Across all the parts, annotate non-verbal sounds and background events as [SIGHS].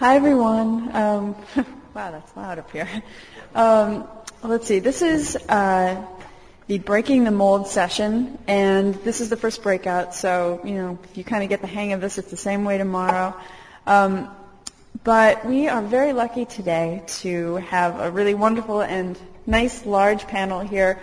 Hi, everyone. Um, [LAUGHS] wow, that's loud up here. Um, let's see. This is uh, the Breaking the Mold session, and this is the first breakout, so, you know, if you kind of get the hang of this, it's the same way tomorrow. Um, but we are very lucky today to have a really wonderful and nice large panel here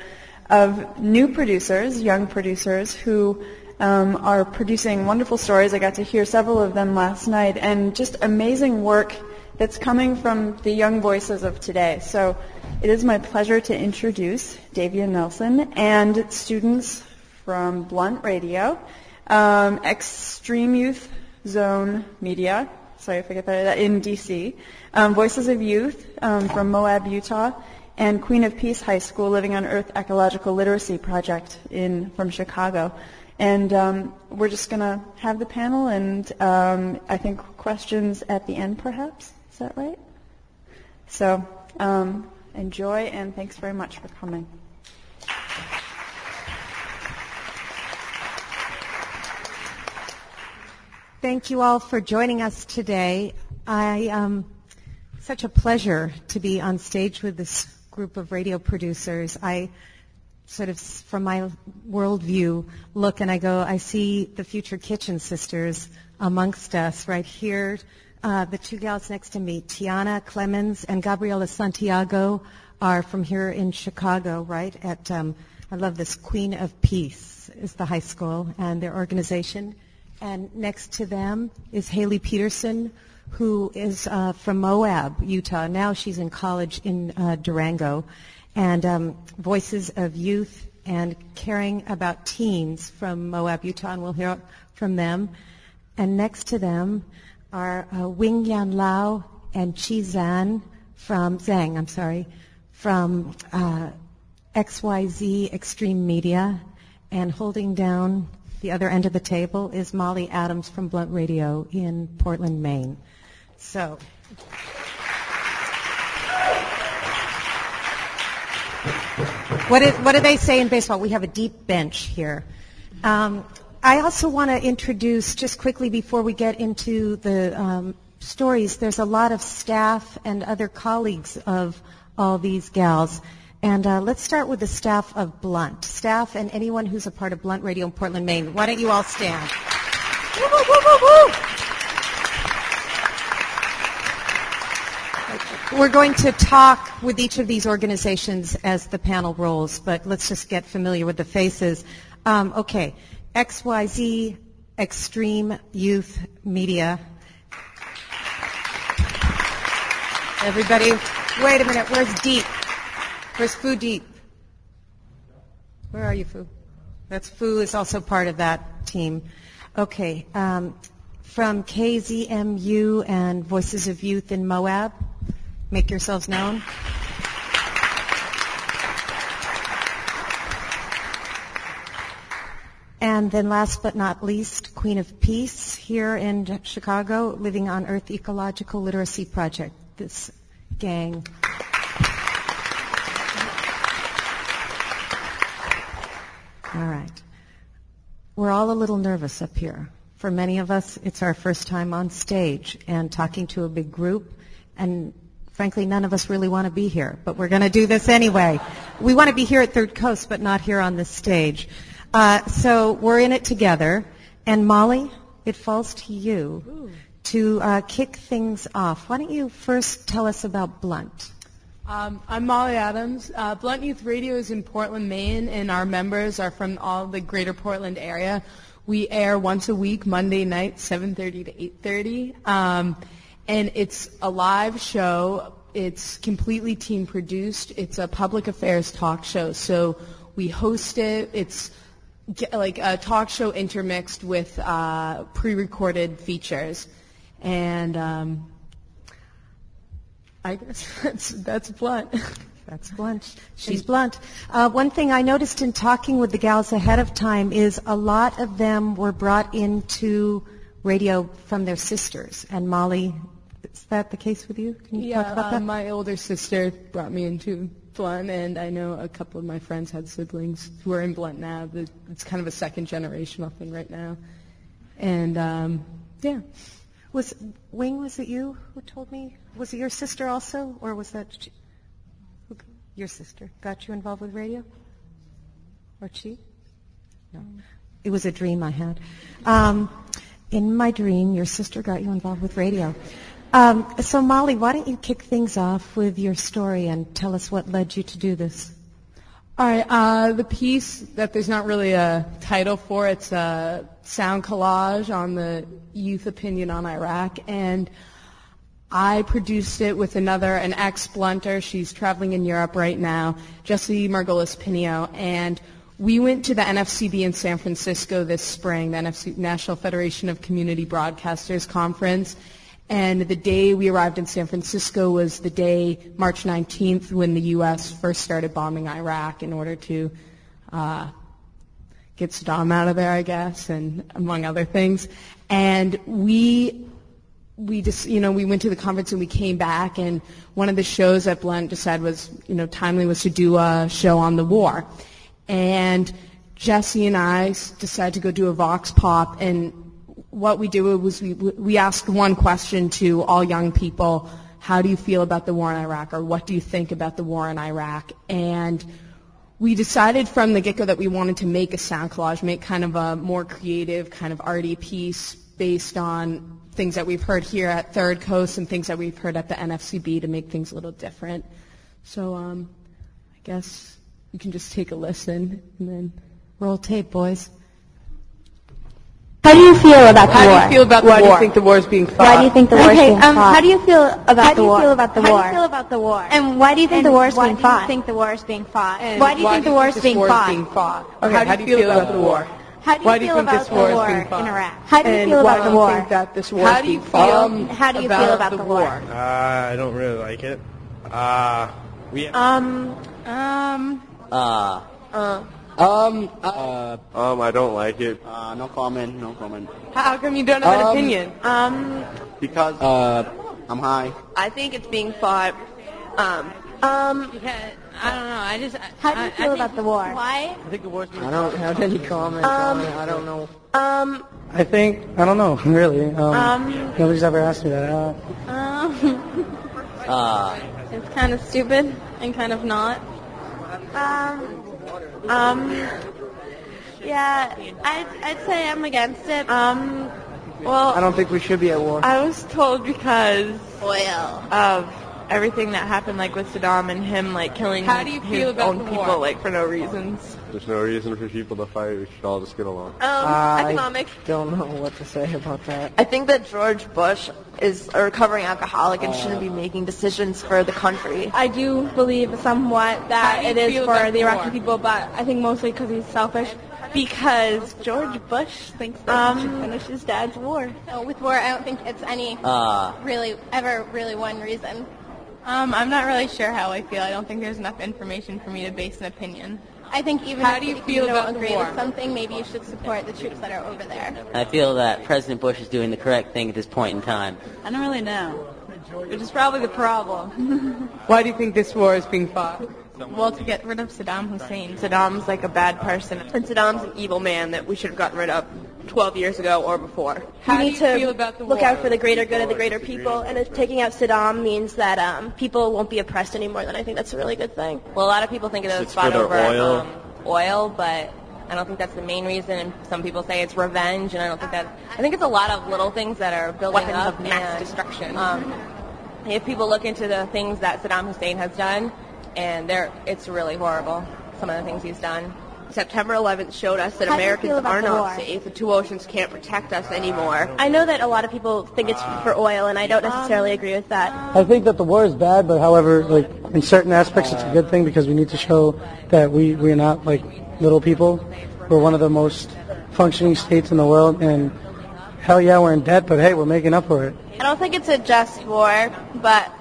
of new producers, young producers, who um, are producing wonderful stories. I got to hear several of them last night, and just amazing work that's coming from the young voices of today. So it is my pleasure to introduce Davia Nelson and students from Blunt Radio, um, Extreme Youth Zone Media, sorry if I get that, in DC, um, Voices of Youth um, from Moab, Utah, and Queen of Peace High School Living on Earth Ecological Literacy Project in from Chicago. And um, we're just going to have the panel and um, I think questions at the end perhaps. Is that right? So um, enjoy and thanks very much for coming. Thank you all for joining us today. I um, such a pleasure to be on stage with this group of radio producers. I sort of, from my worldview, look and I go, I see the future kitchen sisters amongst us right here. Uh, the two gals next to me, Tiana Clemens and Gabriela Santiago, are from here in Chicago, right? At um, I love this Queen of Peace is the high school and their organization. And next to them is Haley Peterson, who is uh, from Moab, Utah. Now she's in college in uh, Durango. And um, Voices of Youth and Caring About Teens from Moab, Utah, and we'll hear from them. And next to them are uh, Wing Yan Lao and Chi Zan from Zhang, I'm sorry, from uh, XYZ Extreme Media. And holding down the other end of the table is Molly Adams from Blunt Radio in Portland, Maine. So. What, what do they say in baseball? We have a deep bench here. Um, I also want to introduce, just quickly before we get into the um, stories, there's a lot of staff and other colleagues of all these gals. And uh, let's start with the staff of Blunt. Staff and anyone who's a part of Blunt Radio in Portland, Maine. Why don't you all stand? Woo, woo, woo, We're going to talk with each of these organizations as the panel rolls, but let's just get familiar with the faces. Um, okay, XYZ Extreme Youth Media. Everybody, wait a minute, where's Deep? Where's Fu Deep? Where are you, Fu? That's Fu is also part of that team. Okay, um, from KZMU and Voices of Youth in Moab. Make yourselves known. And then last but not least, Queen of Peace here in Chicago, Living on Earth Ecological Literacy Project. This gang. All right. We're all a little nervous up here. For many of us, it's our first time on stage and talking to a big group and Frankly, none of us really want to be here, but we're going to do this anyway. We want to be here at Third Coast, but not here on this stage. Uh, so we're in it together. And Molly, it falls to you Ooh. to uh, kick things off. Why don't you first tell us about Blunt? Um, I'm Molly Adams. Uh, Blunt Youth Radio is in Portland, Maine, and our members are from all the greater Portland area. We air once a week, Monday night, 7.30 to 8.30. Um, and it's a live show. It's completely team produced. It's a public affairs talk show. So we host it. It's like a talk show intermixed with uh, pre-recorded features, and um, I guess [LAUGHS] that's that's blunt. That's blunt. [LAUGHS] She's blunt. Uh, one thing I noticed in talking with the gals ahead of time is a lot of them were brought into radio from their sisters, and Molly is that the case with you? Can you yeah, talk about uh, that? my older sister brought me into Blunt, and I know a couple of my friends had siblings who are in Blunt now. It's kind of a second generational thing right now. And um, yeah. Was Wing? Was it you who told me? Was it your sister also, or was that who, your sister got you involved with radio? Or she? No, it was a dream I had. Um, in my dream, your sister got you involved with radio. Um, so Molly, why don't you kick things off with your story and tell us what led you to do this? All right, uh, the piece that there's not really a title for, it's a sound collage on the youth opinion on Iraq, and I produced it with another, an ex-blunter. She's traveling in Europe right now, Jessie Margolis Pinio, and we went to the NFCB in San Francisco this spring, the NFC, National Federation of Community Broadcasters Conference, and the day we arrived in San Francisco was the day, March 19th, when the U.S. first started bombing Iraq in order to uh, get Saddam out of there, I guess, and among other things. And we we just, you know, we went to the conference and we came back, and one of the shows that Blunt decided was, you know, timely was to do a show on the war. And Jesse and I decided to go do a Vox Pop, and what we did was we, we asked one question to all young people, how do you feel about the war in Iraq, or what do you think about the war in Iraq? And we decided from the get-go that we wanted to make a sound collage, make kind of a more creative, kind of arty piece based on things that we've heard here at Third Coast and things that we've heard at the NFCB to make things a little different. So um, I guess you can just take a listen and then roll tape, boys. How do you feel about the how war? How do you feel about Why the war? do you think the war is being fought? Why do you think the war is being um, fought? how do you feel about How the do you war? feel about the How do you feel about the war? And why do you think the war is being fought? why do you think the war is being fought? And why do you think the war is being fought? Is being fought? Okay, how, how do you feel about the war? How do you Why do you feel think about this the war is war being in? Iraq? How do you And feel about the war? think that this war How is do you being feel- fought? Um, How do you about feel about the the war? war? Uh, I don't really like it. Uh, we. Um, um, Uh, Um, uh, Um, I don't like it uh, no comment, no comment. How come you don't have an Um, opinion? Um, Because uh, I'm high. I think it's being fought. Um, um, I don't know. I just. how do you feel about the war? why? I think the war's being I don't have any comment Um, on it. I don't know. Um, I think I don't know really. Um, Um, nobody's ever asked me that. Uh, um, Uh, [LAUGHS] it's kind of stupid and kind of not. Um, um, yeah, I'd, I'd say I'm against it. Um, well, I don't think we should be at war. I was told because oil. of everything that happened, like with Saddam and him, like killing How do you his feel about own the people, war? like for no reasons. There's no reason for people to fight. We should all just get along. Um, I economics. don't know what to say about that. I think that George Bush is a recovering alcoholic and shouldn't be making decisions for the country. I do believe somewhat How that do you it is feel for about the the Iraqi war? people, but I think mostly because he's selfish. Because George Bush thinks that he should finish his dad's war. No, with war, I don't think it's any uh, really ever really one reason. Um, I'm not really sure how I feel. I don't think there's enough information for me to base an opinion. I think even How if, do you feel you don't about agree with something, maybe you should support the troops that are over there. I feel that President Bush is doing the correct thing at this point in time. I don't really know, which is probably the problem. [LAUGHS] Why do you think this war is being fought? Well, to get rid of Saddam Hussein. Saddam's like a bad person, and Saddam's an evil man that we should have gotten rid of 12 years ago or before. How we do need you to feel about the look out for the greater good of the greater people, and if taking out Saddam means that um, people won't be oppressed anymore, then I think that's a really good thing. Well, a lot of people think it was It's for their over oil. Um, oil, but I don't think that's the main reason. And some people say it's revenge, and I don't think that. I think it's a lot of little things that are building Weapons up of mass and, destruction. Um, if people look into the things that Saddam Hussein has done, and they're, it's really horrible. Some of the things he's done. September 11th showed us that How Americans are not war? safe. The two oceans can't protect us anymore. I know that a lot of people think it's for oil, and I don't necessarily agree with that. I think that the war is bad, but however, like in certain aspects, it's a good thing because we need to show that we we are not like little people. We're one of the most functioning states in the world, and hell yeah, we're in debt, but hey, we're making up for it. I don't think it's a just war, but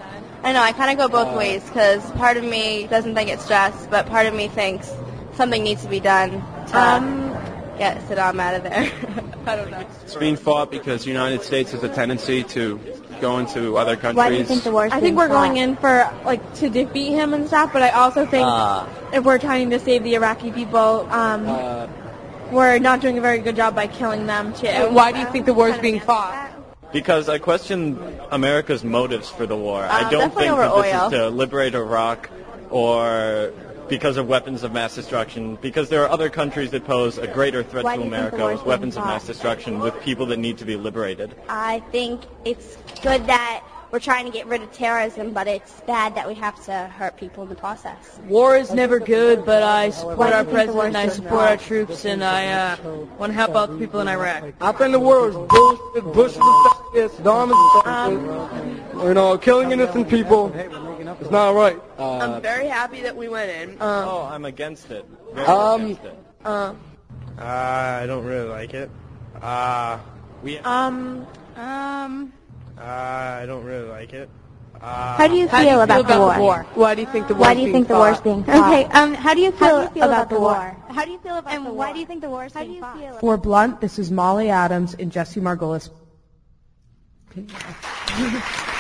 I know I kind of go both ways because part of me doesn't think it's just, but part of me thinks something needs to be done to Um, get Saddam out of there. [LAUGHS] I don't know. It's being fought because the United States has a tendency to go into other countries. Why do you think the war is I being think we're fought? going in for like to defeat him and stuff, but I also think Uh, if we're trying to save the Iraqi people, um, Uh, we're not doing a very good job by killing them too. And why do you think the war is being fought? Because I question America's motives for the war. I Uh, don't think that this oil. is to liberate Iraq or because of weapons of mass destruction. Because there are other countries that pose a greater threat Why to do you think the America with weapons of mass destruction with people that need to be liberated. I think it's good that we're trying to get rid of terrorism, but it's bad that we have to hurt people in the process. War is never good, but I support our you think the president, war's I support our troops, and I uh, want to help out the people in Iraq. I think the war is bullshit. Bush is a fascist. Saddam is a fascist. You know, killing innocent people is not right. I'm very happy that we went in. oh, I'm against it. Very Um, against it. Uh, Uh, I don't really like it. Uh, we. um, um. Uh, I don't really like it. Uh, How do you feel, about, the, war? Why do you think the Why do you think the war's being fought? Okay, um, how do you feel, do you feel about, the war? How do you feel about and the why do you think the war is How do being you fought? feel? For Blunt, this is Molly Adams and Jesse Margolis. [LAUGHS]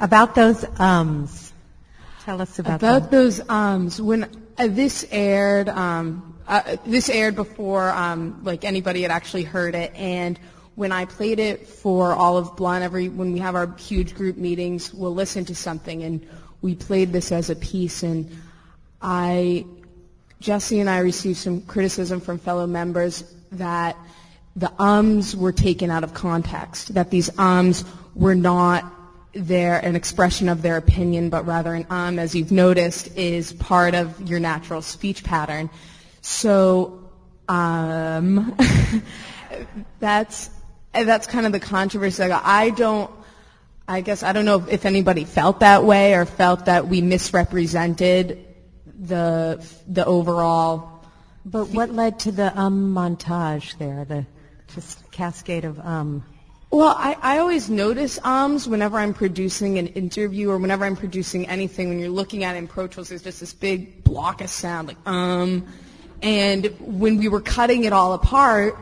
about those ums. Tell us about, About them. those ums, when uh, this aired, um, uh, this aired before um, like anybody had actually heard it, and when I played it for all of Blunt, every when we have our huge group meetings, we'll listen to something, and we played this as a piece, and I, Jesse and I received some criticism from fellow members that the ums were taken out of context, that these ums were not their an expression of their opinion, but rather an um, as you've noticed, is part of your natural speech pattern. So um, [LAUGHS] that's that's kind of the controversy. I. Don't. I guess I don't know if anybody felt that way or felt that we misrepresented the the overall. But what led to the um montage there? The just cascade of um. Well, I, I always notice ums whenever I'm producing an interview or whenever I'm producing anything. When you're looking at it in Pro Tools, there's just this big block of sound, like um. And when we were cutting it all apart,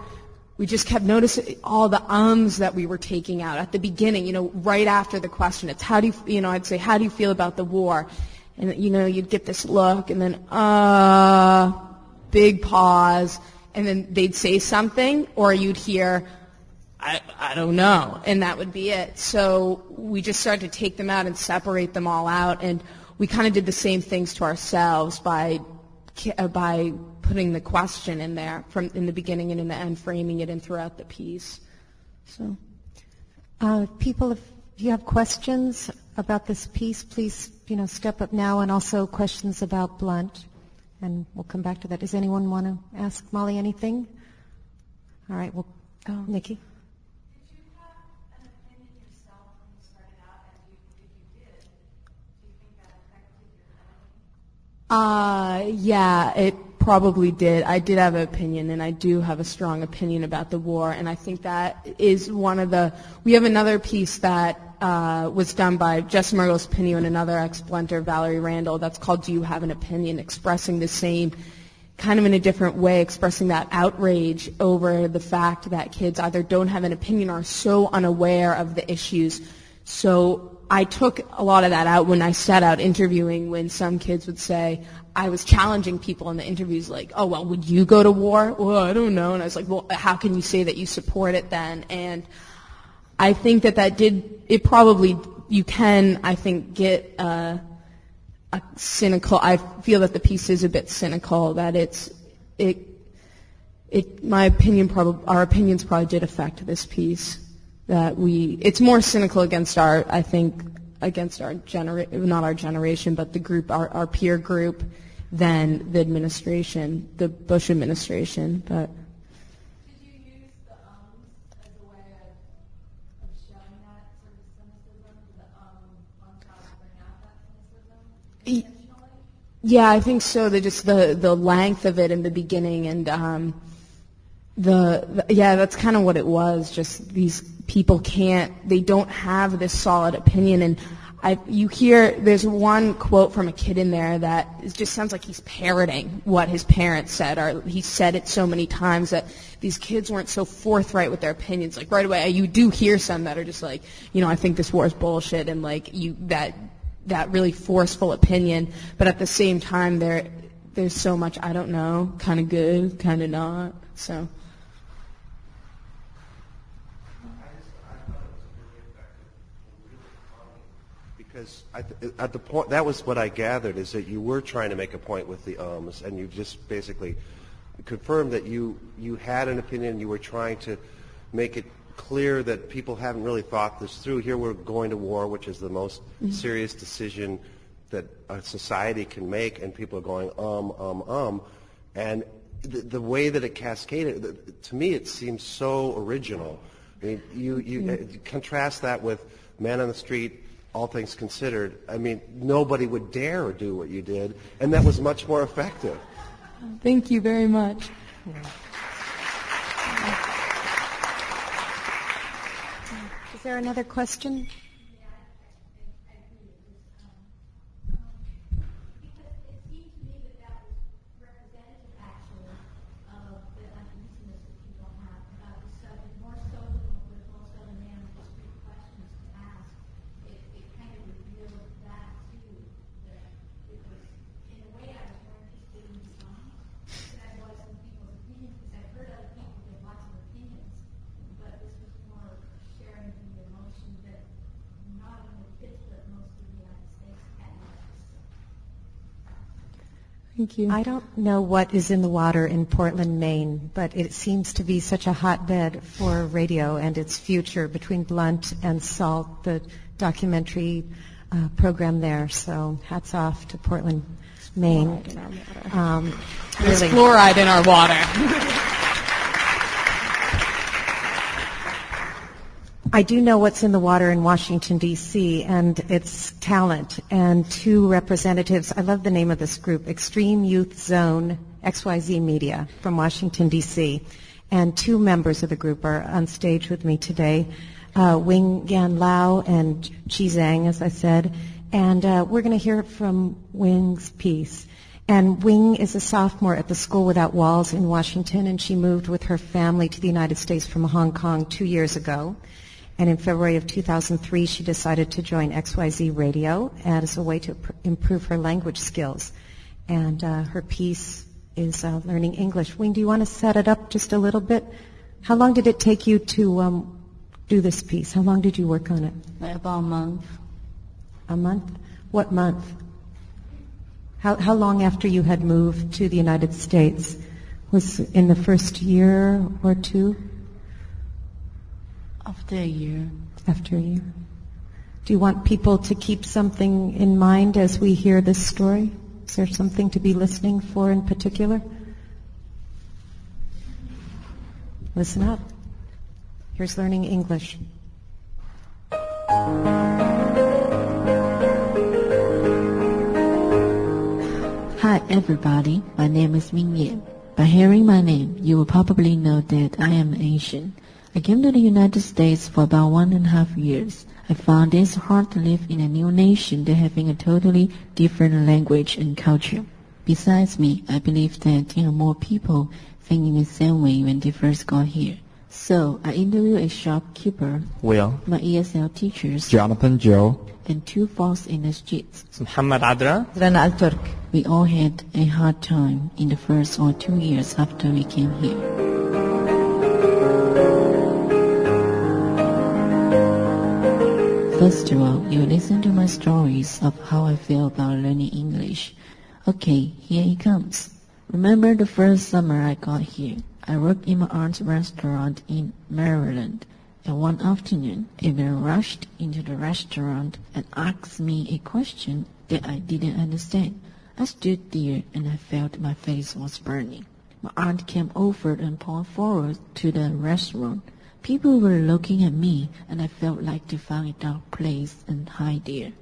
we just kept noticing all the ums that we were taking out at the beginning. You know, right after the question, it's how do you, you know, I'd say, how do you feel about the war? And you know, you'd get this look, and then uh, big pause, and then they'd say something, or you'd hear. I, I don't know. And that would be it. So we just started to take them out and separate them all out. And we kind of did the same things to ourselves by, uh, by putting the question in there from in the beginning and in the end, framing it in throughout the piece. So. Uh, people, if you have questions about this piece, please, you know, step up now, and also questions about Blunt, and we'll come back to that. Does anyone want to ask Molly anything? All right, well, oh, Nikki. Uh, yeah, it probably did. I did have an opinion, and I do have a strong opinion about the war, and I think that is one of the. We have another piece that uh, was done by Jess Margos Pinio and another ex-blunter, Valerie Randall, that's called Do You Have an Opinion, expressing the same, kind of in a different way, expressing that outrage over the fact that kids either don't have an opinion or are so unaware of the issues. So I took a lot of that out when I set out interviewing when some kids would say, I was challenging people in the interviews like, oh, well, would you go to war? Well, I don't know. And I was like, well, how can you say that you support it then? And I think that that did, it probably, you can, I think, get uh, a cynical, I feel that the piece is a bit cynical, that it's, it, it, my opinion probably, our opinions probably did affect this piece. That we, it's more cynical against our, I think, against our genera, not our generation, but the group, our, our peer group, than the administration, the Bush administration. But Y- Yeah, I think so. The just the the length of it in the beginning and um, the, the yeah, that's kind of what it was. Just these people can't, they don't have this solid opinion, and I, you hear there's one quote from a kid in there that it just sounds like he's parroting what his parents said, or he said it so many times that these kids weren't so forthright with their opinions. Like right away, you do hear some that are just like, you know, I think this war is bullshit, and like you that that really forceful opinion. But at the same time, there there's so much I don't know, kind of good, kind of not. So. Because I th- at the point, that was what I gathered, is that you were trying to make a point with the ums, and you just basically confirmed that you, you had an opinion, you were trying to make it clear that people haven't really thought this through. Here we're going to war, which is the most Mhm. serious decision that a society can make, and people are going, um, um, um. And the, the way that it cascaded, the, to me, it seems so original. I mean, you, you Mm. uh, contrast that with Man on the Street, All Things Considered. I mean, nobody would dare do what you did, and that was much more effective. Thank you very much. Is there another question? Thank you. I don't know what is in the water in Portland, Maine, but it seems to be such a hotbed for radio and its future between Blunt and Salt, the documentary uh, program there. So hats off to Portland, Maine. Um, There's really. fluoride in our water. [LAUGHS] I do know what's in the water in Washington, D.C., and it's talent. And two representatives, I love the name of this group, Extreme Youth Zone, XYZ Media from Washington, D.C. And two members of the group are on stage with me today, uh, Wing Yan Lao and Chi Zhang, as I said. And uh, we're going to hear from Wing's piece. And Wing is a sophomore at the School Without Walls in Washington, and she moved with her family to the United States from Hong Kong two years ago. And in February of 2003, she decided to join XYZ Radio as a way to pr- improve her language skills. And uh, her piece is uh, learning English. Wing, do you want to set it up just a little bit? How long did it take you to um, do this piece? How long did you work on it? About a month. A month? What month? How, how long after you had moved to the United States? Was in the first year or two? After a year. After a year. Do you want people to keep something in mind as we hear this story? Is there something to be listening for in particular? Listen up. Here's learning English. Hi everybody, my name is Wing Yan. By hearing my name, you will probably know that I am Asian. I came to the United States for about one and a half years. I found it hard to live in a new nation having a totally different language and culture. Besides me, I believe that there are more people thinking the same way when they first got here. So I interviewed a shopkeeper, Will, my ESL teachers, Jonathan, Joe, and two folks in the streets. Muhammad Adra, Rana Al Turk. We all had a hard time in the first or two years after we came here. First of all, you listen to my stories of how I feel about learning English. Okay, here it comes. Remember the first summer I got here? I worked in my aunt's restaurant in Maryland. And one afternoon, a man rushed into the restaurant and asked me a question that I didn't understand. I stood there and I felt my face was burning. My aunt came over and pulled forward to the restaurant. People were looking at me and I felt like to find a dark place and hide there.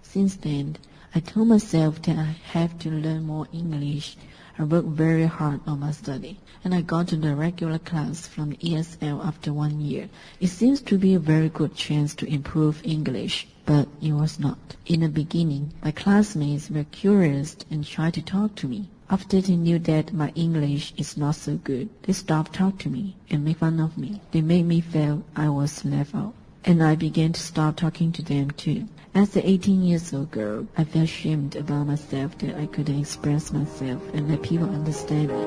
Since then, I told myself that I have to learn more English. I worked very hard on my study, and I got to the regular class from ESL after one year. It seems to be a very good chance to improve English, but it was not. In the beginning, my classmates were curious and tried to talk to me. After they knew that my English is not so good, they stopped talking to me and make fun of me. They made me feel I was left out. And I began to stop talking to them too. As an 18 years old girl, I felt ashamed about myself that I couldn't express myself and let people understand me.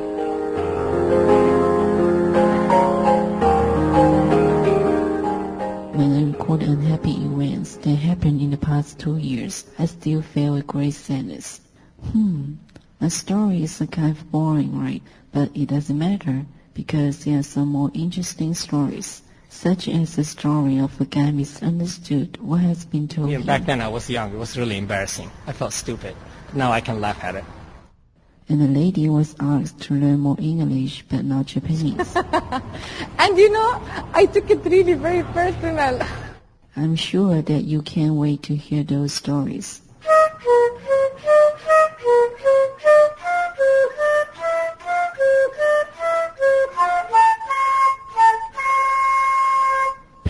When I record unhappy events that happened in the past two years, I still feel a great sadness. Hmm, my story is a kind of boring, right? But it doesn't matter because there are some more interesting stories, such as the story of a guy misunderstood what has been told Yeah, back then I was young. It was really embarrassing. I felt stupid. Now I can laugh at it. And the lady was asked to learn more English but not Japanese. [LAUGHS] And you know, I took it really very personal. I'm sure that you can't wait to hear those stories. [LAUGHS]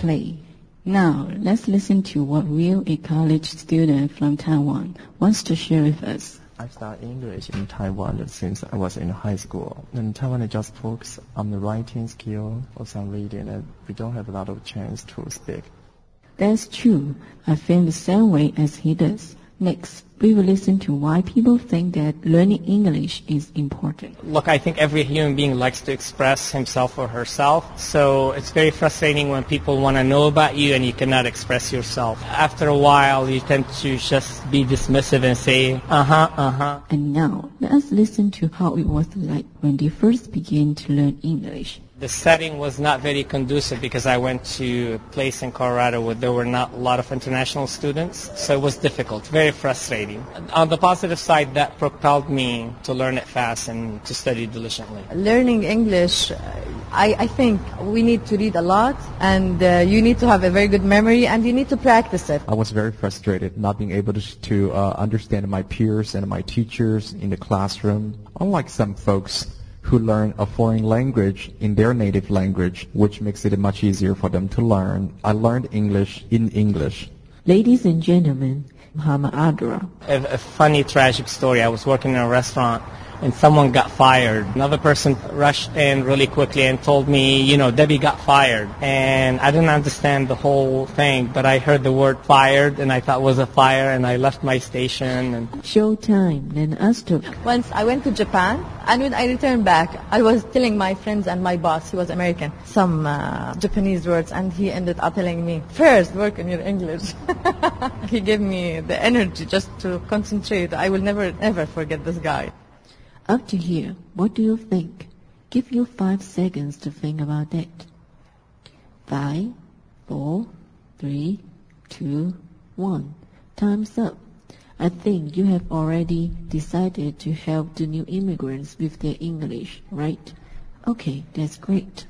Play. Now, let's listen to what Will, a college student from Taiwan, wants to share with us. I studied English in Taiwan since I was in high school. In Taiwan, just focus on the writing skill or some reading, and we don't have a lot of chance to speak. That's true. I feel the same way as he does. Next, we will listen to why people think that learning English is important. Look, I think every human being likes to express himself or herself. So it's very frustrating when people want to know about you and you cannot express yourself. After a while, you tend to just be dismissive and say, uh-huh, uh-huh. And now, let us listen to how it was like when they first began to learn English. The setting was not very conducive because I went to a place in Colorado where there were not a lot of international students, so it was difficult, very frustrating. On the positive side, that propelled me to learn it fast and to study diligently. Learning English, uh, I, I think we need to read a lot and uh, you need to have a very good memory and you need to practice it. I was very frustrated not being able to, to uh, understand my peers and my teachers in the classroom. Unlike some folks who learn a foreign language in their native language, which makes it much easier for them to learn, I learned English in English. Ladies and gentlemen, Muhammad Adra. A, a funny, tragic story. I was working in a restaurant and someone got fired. Another person rushed in really quickly and told me, you know, Debbie got fired. And I didn't understand the whole thing, but I heard the word fired and I thought it was a fire and I left my station and Showtime, then us took. Once I went to Japan and when I returned back, I was telling my friends and my boss, he was American, some uh, Japanese words and he ended up telling me, first work on your English. [LAUGHS] he gave me the energy just to concentrate. I will never, ever forget this guy. Up to here, what do you think? Give you five seconds to think about that. Five, four, three, two, one. Time's up. I think you have already decided to help the new immigrants with their English, right? Okay, that's great.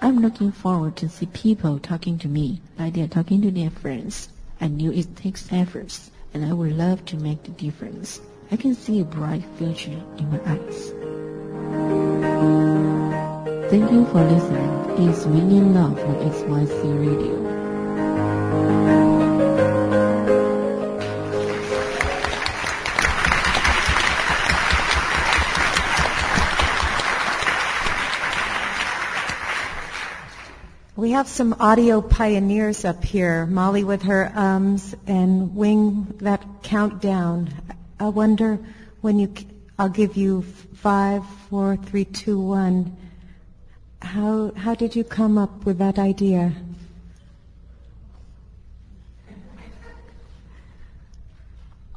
I'm looking forward to see people talking to me like they're talking to their friends. I knew it takes efforts, and I would love to make the difference. I can see a bright future in my eyes. Thank you for listening. It's Wing Yan Lao on XYZ Radio. We have some audio pioneers up here, Molly with her ums and Wing that countdown. I wonder when you, I'll give you five, four, three, two, one. How, how did you come up with that idea?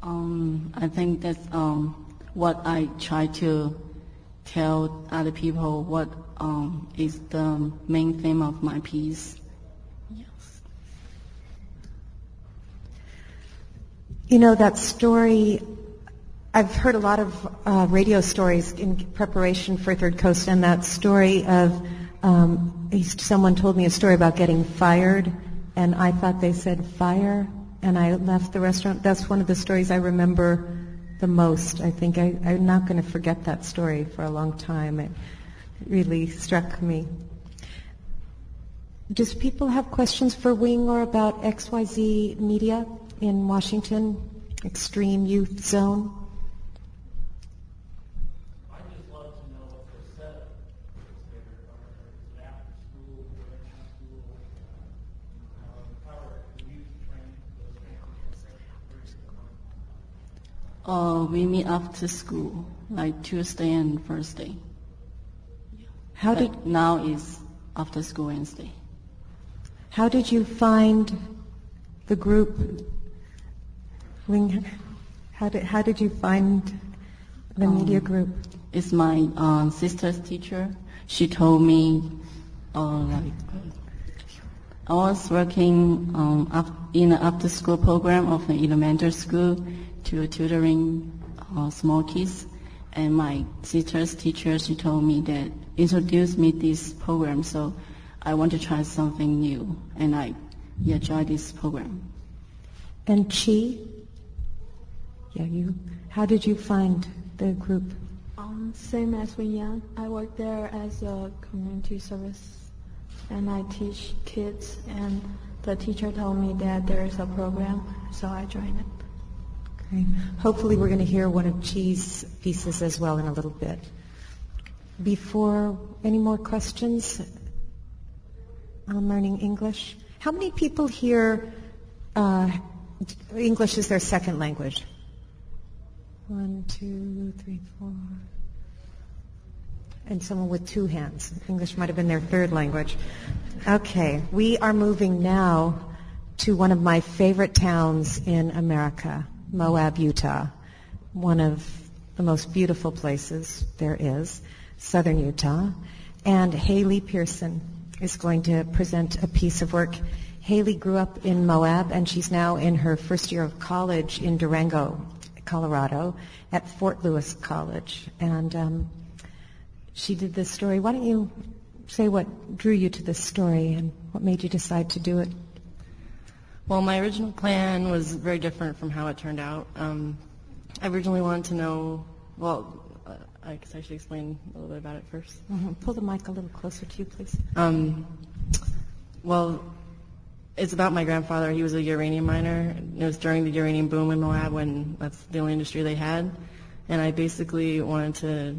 Um, I think that's um, what I try to tell other people what um, is the main theme of my piece. Yes. You know, that story, I've heard a lot of uh, radio stories in preparation for Third Coast, and that story of um, someone told me a story about getting fired, and I thought they said fire, and I left the restaurant. That's one of the stories I remember the most. I think I, I'm not going to forget that story for a long time. It really struck me. Does people have questions for Wing or about XYZ Media in Washington, Extreme Youth Zone? Uh, we meet after school, like Tuesday and Thursday. How But did now is after school Wednesday. how did you find the group? How did how did you find the media Um, group? It's my uh, sister's teacher. She told me, uh, like, I was working um, in an after-school program of an elementary school to tutoring uh, small kids. And my sister's teacher, she told me that introduced me this program. So I want to try something new, and I yeah, joined this program. And Chi? Yeah, you. How did you find the group? Um, same as Wing Yan. I work there as a community service and I teach kids and the teacher told me that there is a program so I joined it. Hopefully we're going to hear one of Chi's pieces as well in a little bit. Before any more questions on learning English, how many people here uh, English is their second language? One, two, three, four. And someone with two hands. English might have been their third language. Okay, we are moving now to one of my favorite towns in America, Moab, Utah. One of the most beautiful places there is, southern Utah. And Haley Pearson is going to present a piece of work. Haley grew up in Moab and she's now in her first year of college in Durango, Colorado, at Fort Lewis College. And um, she did this story. Why don't you say what drew you to this story and what made you decide to do it? Well, my original plan was very different from how it turned out. Um, I originally wanted to know, well, uh, I guess I should explain a little bit about it first. Mhm. Pull the mic a little closer to you, please. Um, well, it's about my grandfather. He was a uranium miner. It was during the uranium boom in Moab when that's the only industry they had. And I basically wanted to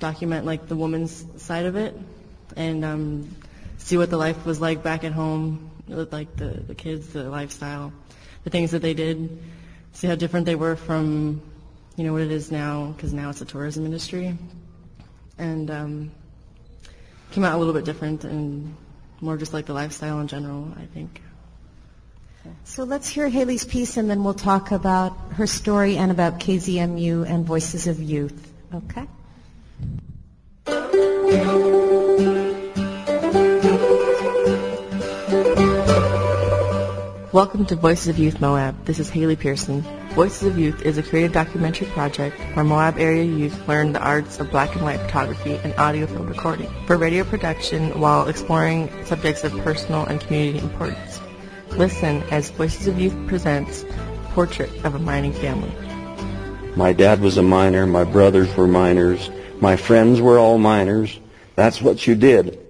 document like the woman's side of it and um, see what the life was like back at home like the, the kids, the lifestyle, the things that they did, see how different they were from, you know, what it is now, because now it's a tourism industry. And um, came out a little bit different and more just like the lifestyle in general, I think. So let's hear Haley's piece and then we'll talk about her story and about KZMU and Voices of Youth. Okay? Welcome to Voices of Youth Moab. This is Haley Pearson. Voices of Youth is a creative documentary project where Moab area youth learn the arts of black and white photography and audio film recording for radio production while exploring subjects of personal and community importance. Listen as Voices of Youth presents Portrait of a Mining Family. My dad was a miner. My brothers were miners. My friends were all miners. That's what you did.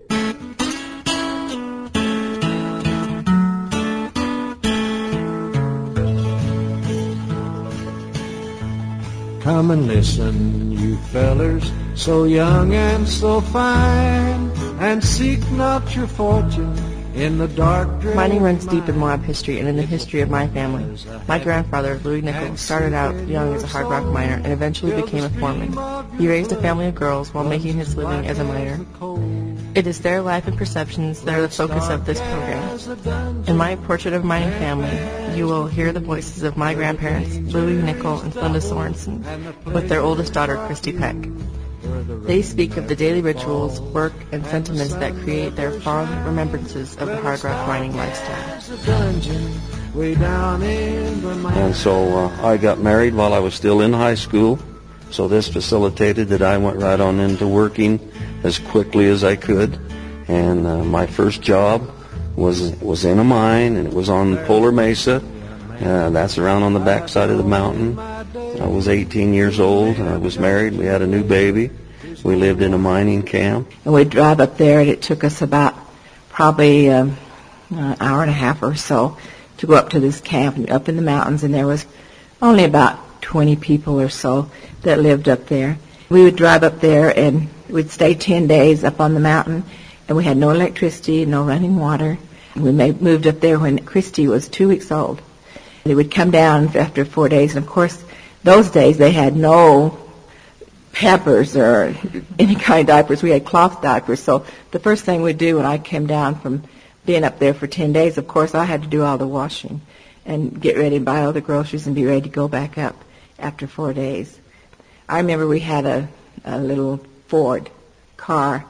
Come and listen, you fellers, so young and so fine, and seek not your fortune in the dark. Mining runs deep in Moab history and in the history of my family. My grandfather, Louis Nichols, started out young as a hard rock miner and eventually became a foreman. He raised a family of girls while making his living as a miner. It is their life and perceptions that are the focus of this program. In my portrait of mining family, you will hear the voices of my grandparents, Louis Nickel and Linda Sorensen, with their oldest daughter, Christy Peck. They speak of the daily rituals, work, and sentiments that create their fond remembrances of the hard rock mining lifestyle. And so uh, I got married while I was still in high school. So this facilitated that I went right on into working as quickly as I could. And uh, my first job was was in a mine, and it was on Polar Mesa. Uh, that's around on the backside of the mountain. I was 18 years old. I was married. We had a new baby. We lived in a mining camp. And we'd drive up there, and it took us about probably um, an hour and a half or so to go up to this camp and up in the mountains, and there was only about 20 people or so that lived up there. We would drive up there, and we'd stay 10 days up on the mountain, and we had no electricity, no running water. We moved up there when Christy was two weeks old. They would come down after four days, and of course, those days they had no Pampers or any kind of diapers. We had cloth diapers. So the first thing we'd do when I came down from being up there for 10 days, of course, I had to do all the washing and get ready and buy all the groceries and be ready to go back up after four days. I remember we had a, a little Ford car,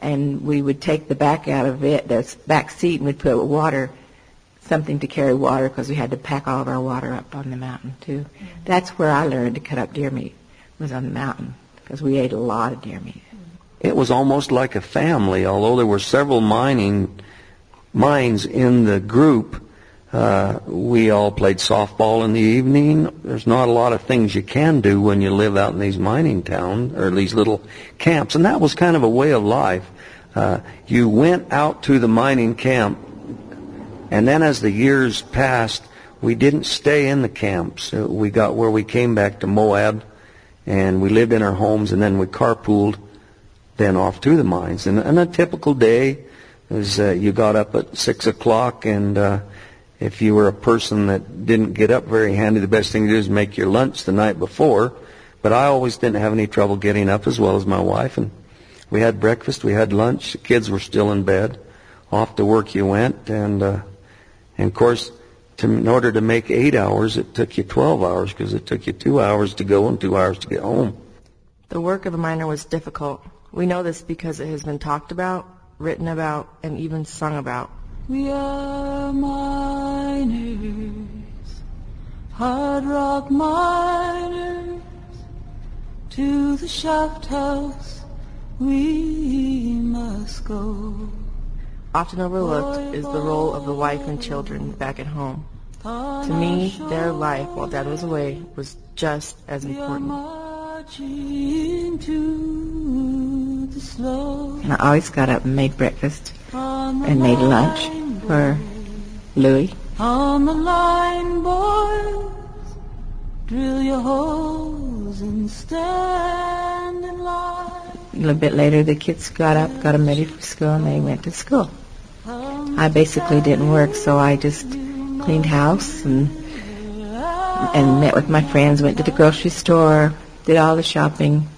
and we would take the back out of it, the back seat, and we'd put water, something to carry water, because we had to pack all of our water up on the mountain, too. Mm-hmm. That's where I learned to cut up deer meat, was on the mountain, because we ate a lot of deer meat. Mm-hmm. It was almost like a family, although there were several mining mines in the group. Uh, we all played softball in the evening. There's not a lot of things you can do when you live out in these mining towns or these little camps, and that was kind of a way of life. Uh, you went out to the mining camp, and then as the years passed, we didn't stay in the camps. Uh, we got where we came back to Moab, and we lived in our homes, and then we carpooled then off to the mines. And, and a typical day is uh, you got up at six o'clock, and uh, if you were a person that didn't get up very handy, the best thing to do is make your lunch the night before. But I always didn't have any trouble getting up as well as my wife, and we had breakfast, we had lunch. The kids were still in bed. Off to work you went, and uh, and of course, to, in order to make eight hours, it took you twelve hours because it took you two hours to go and two hours to get home. The work of a miner was difficult. We know this because it has been talked about, written about, and even sung about. We are miners, hard rock miners, to the shaft house we must go. Often overlooked is the role of the wife and children back at home. To me, their life while Dad was away was just as important. And I always got up and made breakfast and made lunch for Louis. On the line, boys, drill your holes and stand in line. A little bit later, the kids got up, got them ready for school, and they went to school. I basically didn't work, so I just cleaned house and and met with my friends, went to the grocery store, did all the shopping,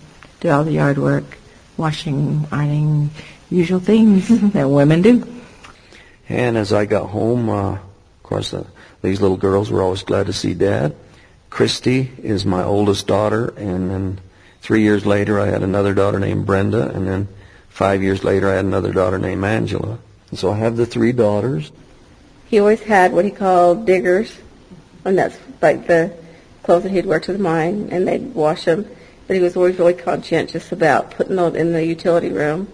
did all the yard work, washing, ironing, usual things [LAUGHS] that women do. And as I got home, uh, of course, these little girls were always glad to see Dad. Christy is my oldest daughter, and then three years later, I had another daughter named Brenda, and then five years later, I had another daughter named Angela. And so I have the three daughters. He always had what he called diggers, and that's like the clothes that he'd wear to the mine, and they'd wash them. But he was always really conscientious about putting them in the utility room,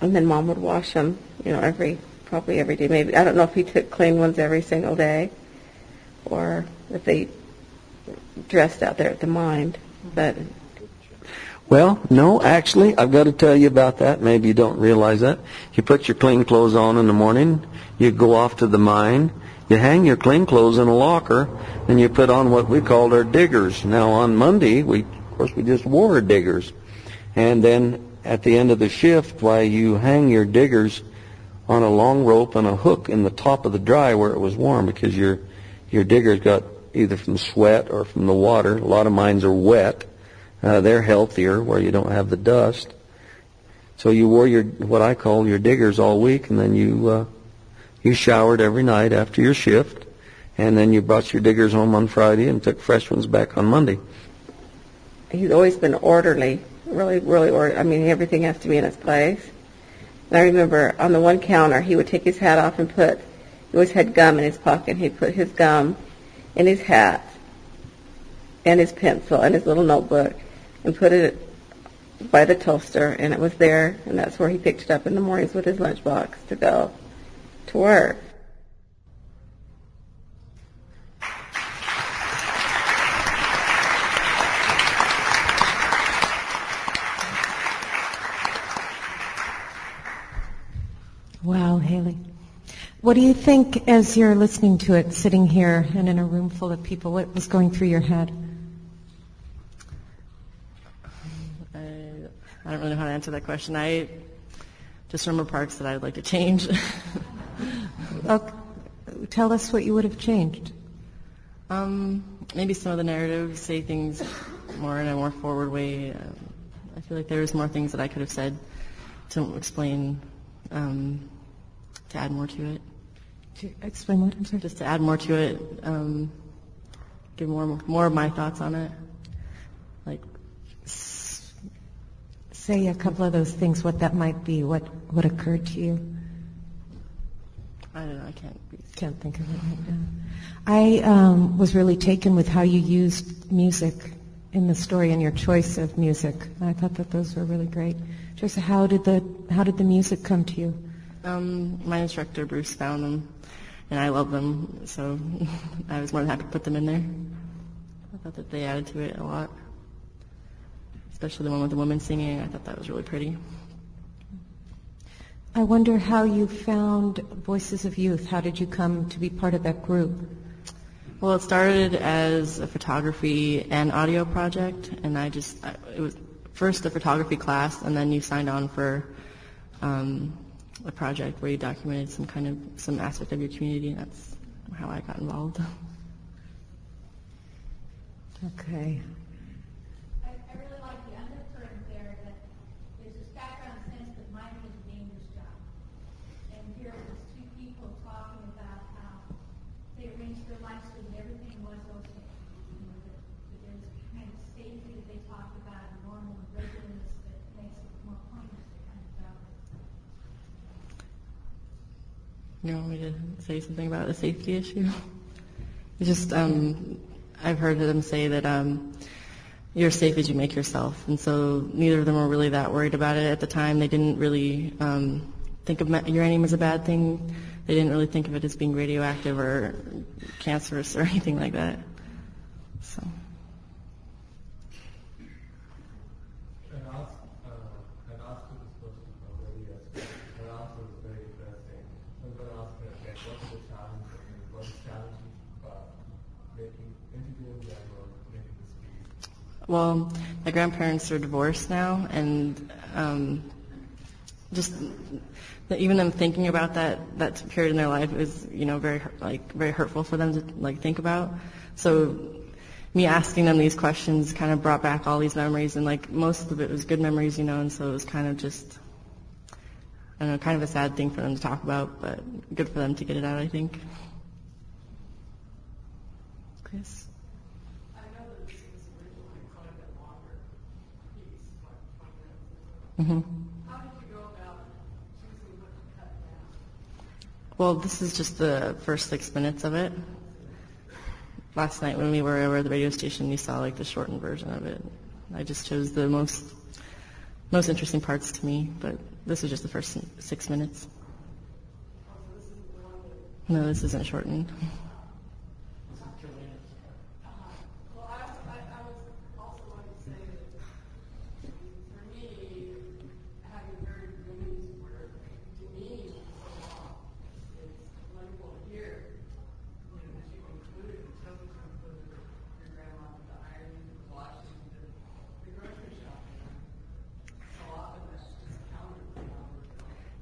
and then Mom would wash them, you know, every probably every day. Maybe I don't know if he took clean ones every single day, or if they dressed out there at the mine. But Well, no, actually, I've got to tell you about that. Maybe you don't realize that. You put your clean clothes on in the morning, you go off to the mine, you hang your clean clothes in a locker, and you put on what we called our diggers. Now, on Monday, we, of course, we just wore our diggers. And then at the end of the shift, why, you hang your diggers on a long rope and a hook in the top of the dry where it was warm because your, your diggers got either from sweat or from the water. A lot of mines are wet. Uh, they're healthier where you don't have the dust. So you wore your what I call your diggers all week, and then you uh, you showered every night after your shift, and then you brought your diggers home on Friday and took fresh ones back on Monday. he's always been orderly, really, really orderly. I mean, everything has to be in its place. And I remember on the one counter, he would take his hat off and put, he always had gum in his pocket. He'd put his gum in his hat and his pencil and his little notebook and put it by the toaster, and it was there, and that's where he picked it up in the mornings with his lunchbox to go to work. What do you think as you're listening to it, sitting here and in a room full of people? What was going through your head? I, I don't really know how to answer that question. I just remember parts that I would like to change. [LAUGHS] Okay. Tell us what you would have changed. Um, maybe some of the narratives say things more in a more forward way. Um, I feel like there's more things that I could have said to explain, um, to add more to it. To explain what? I'm sorry. Just to add more to it, um, give more more of my thoughts on it. Like, Say a couple of those things, what that might be, what, what occurred to you. I don't know, I can't. Can't think of it right now. I um, was really taken with how you used music in the story and your choice of music. I thought that those were really great. Teresa, how did the how did the music come to you? Um, my instructor Bruce found them, and I love them, so [LAUGHS] I was more than happy to put them in there. I thought that they added to it a lot, especially the one with the woman singing. I thought that was really pretty. I wonder how you found Voices of Youth. How did you come to be part of that group? Well, it started as a photography and audio project, and I just it was first a photography class, and then you signed on for um, a project where you documented some kind of some aspect of your community, and that's how I got involved. Okay. I, I really like the undercurrent there that there's this background sense that mining is a dangerous job. And here it was two people talking about how they arranged their lives so that everything was okay. You know, that, that there's a kind of safety that they talked about, and normal regularness that makes it more pointless to kind of job. You want me to say something about the safety issue? Just um, I've heard them say that um, you're safe as you make yourself, and so neither of them were really that worried about it at the time. They didn't really um, think of uranium as a bad thing. They didn't really think of it as being radioactive or cancerous or [LAUGHS] anything like that. So. And ask, uh, and ask this question from earlier. Her answer was very interesting. I'm going to ask her again, about making, making? Well, my grandparents are divorced now, and um, just even them thinking about that that period in their life is, you know, very like very hurtful for them to like think about. So me asking them these questions kind of brought back all these memories, and like most of it was good memories, you know, and so it was kind of just. I don't know, kind of a sad thing for them to talk about, but good for them to get it out, I think. Chris? hmm Well, this is just the first six minutes of it. Last night when we were over at the radio station, we saw like the shortened version of it. I just chose the most most interesting parts to me, but this is just the first six minutes. No, this isn't shortened. Well, I, I, I was also wanting to say that for me, having heard women's work, to me, it's wonderful to hear, you know, that you included, the children included your grandma with the iron, washing, the, the grocery shopping. So often that's just counted.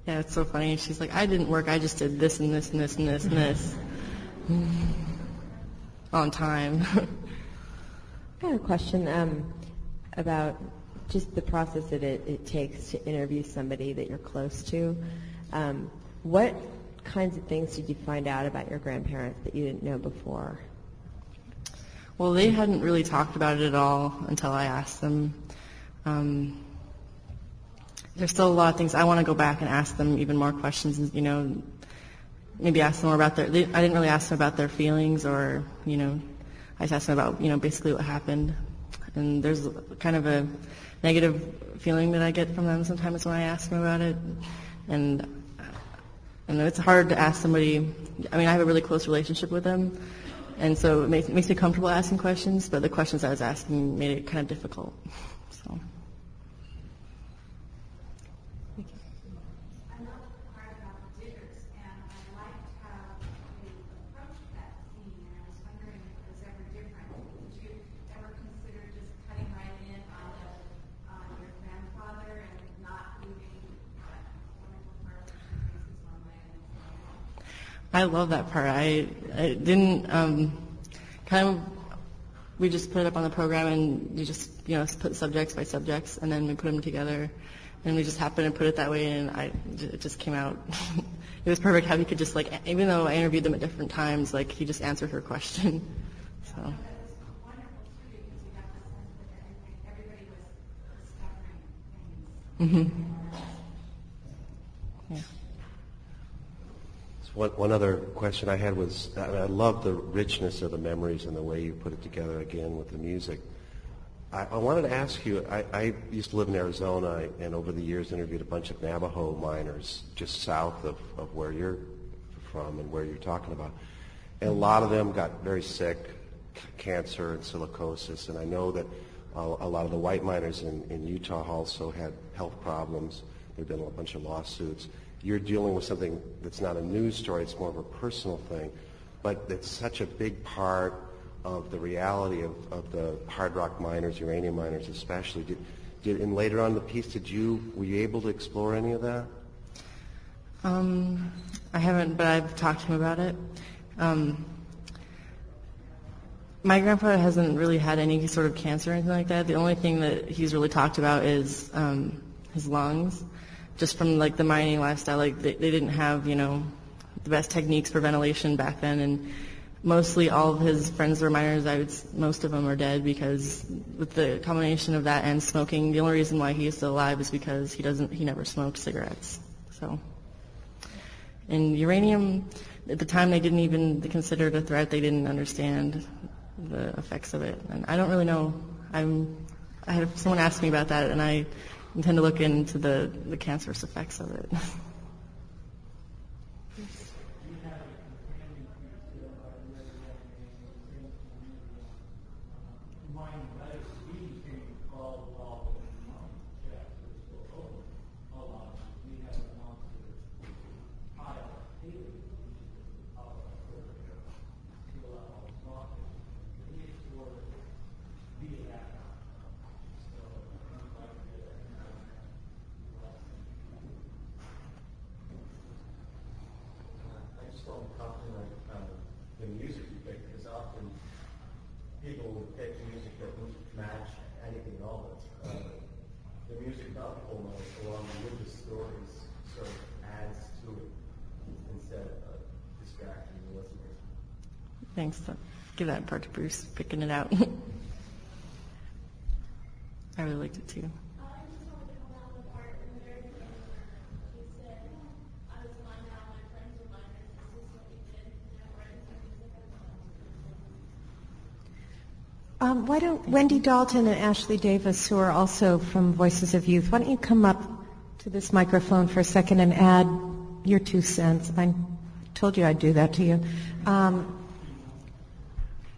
Yeah, it's so funny. She's like, I didn't work. I just did this and this and this and this and this. [SIGHS] On time. [LAUGHS] I have a question um, about just the process that it, it takes to interview somebody that you're close to. Um, what kinds of things did you find out about your grandparents that you didn't know before? Well, they hadn't really talked about it at all until I asked them. Um, there's still a lot of things I want to go back and ask them even more questions. and, You know, maybe ask them more about their. I didn't really ask them about their feelings, or you know, I just asked them about you know basically what happened. And there's kind of a negative feeling that I get from them sometimes when I ask them about it. And and it's hard to ask somebody. I mean, I have a really close relationship with them, and so it makes, it makes me comfortable asking questions. But the questions I was asking made it kind of difficult. So. Another part about the diggers, and I liked I love that part. I, I didn't um, kind of. We just put it up on the program, and you just you know put subjects by subjects, and then we put them together, and we just happened to put it that way, and I it just came out. [LAUGHS] it was perfect how he could just like even though I interviewed them at different times, like he just answered her question. [LAUGHS] So. Mhm. Yeah. So One, one other question I had was, I I love the richness of the memories and the way you put it together again with the music. I, I wanted to ask you, I, I used to live in Arizona and over the years interviewed a bunch of Navajo miners just south of, of where you're from and where you're talking about. And a lot of them got very sick, c- cancer and silicosis, and I know that a, lot of the white miners in, in Utah also had health problems. There have been a bunch of lawsuits. You're dealing with something that's not a news story, it's more of a personal thing, but it's such a big part of the reality of, of the hard rock miners, uranium miners especially. Did, did, and later on in the piece, did you, were you able to explore any of that? Um, I haven't, but I've talked to him about it. Um, my grandfather hasn't really had any sort of cancer or anything like that. The only thing that he's really talked about is um, his lungs, just from like the mining lifestyle. Like they, they didn't have, you know, the best techniques for ventilation back then, and mostly all of his friends were miners. I would, most of them are dead because with the combination of that and smoking, the only reason why he is still alive is because he doesn't, he never smoked cigarettes. So. And uranium, at the time they didn't even consider it a threat. They didn't understand the effects of it. And I don't really know. I'm, I had someone ask me about that, and I intend to look into the, the cancerous effects of it. [LAUGHS] I just don't compliment um, the music you pick because often people pick music that wouldn't match anything at all. It's, uh, the music about note along with the stories sort of adds to it instead of distracting the listeners. Thanks. So give that part to Bruce, picking it out. [LAUGHS] I really liked it too. Um, why don't Wendy Dalton and Ashley Davis, who are also from Voices of Youth, why don't you come up to this microphone for a second and add your two cents? I told you I'd do that to you. Um,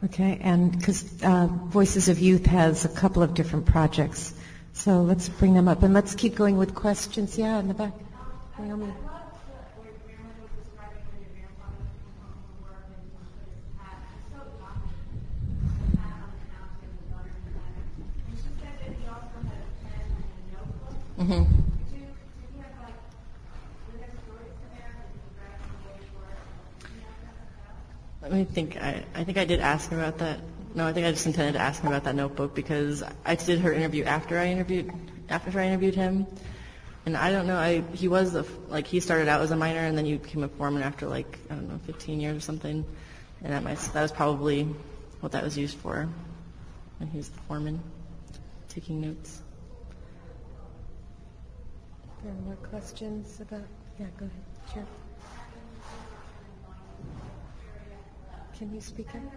okay, and because uh, Voices of Youth has a couple of different projects, so let's bring them up and let's keep going with questions. Yeah, in the back. Naomi. Hmm Let me think. I, I think I did ask him about that. No, I think I just intended to ask him about that notebook because I did her interview after I interviewed after I interviewed him, and I don't know. I he was a, like he started out as a minor and then he became a foreman after like I don't know 15 years or something, and that might that was probably what that was used for when he was the foreman, taking notes. There are more questions about, yeah, go ahead, Chair. Can you speak in?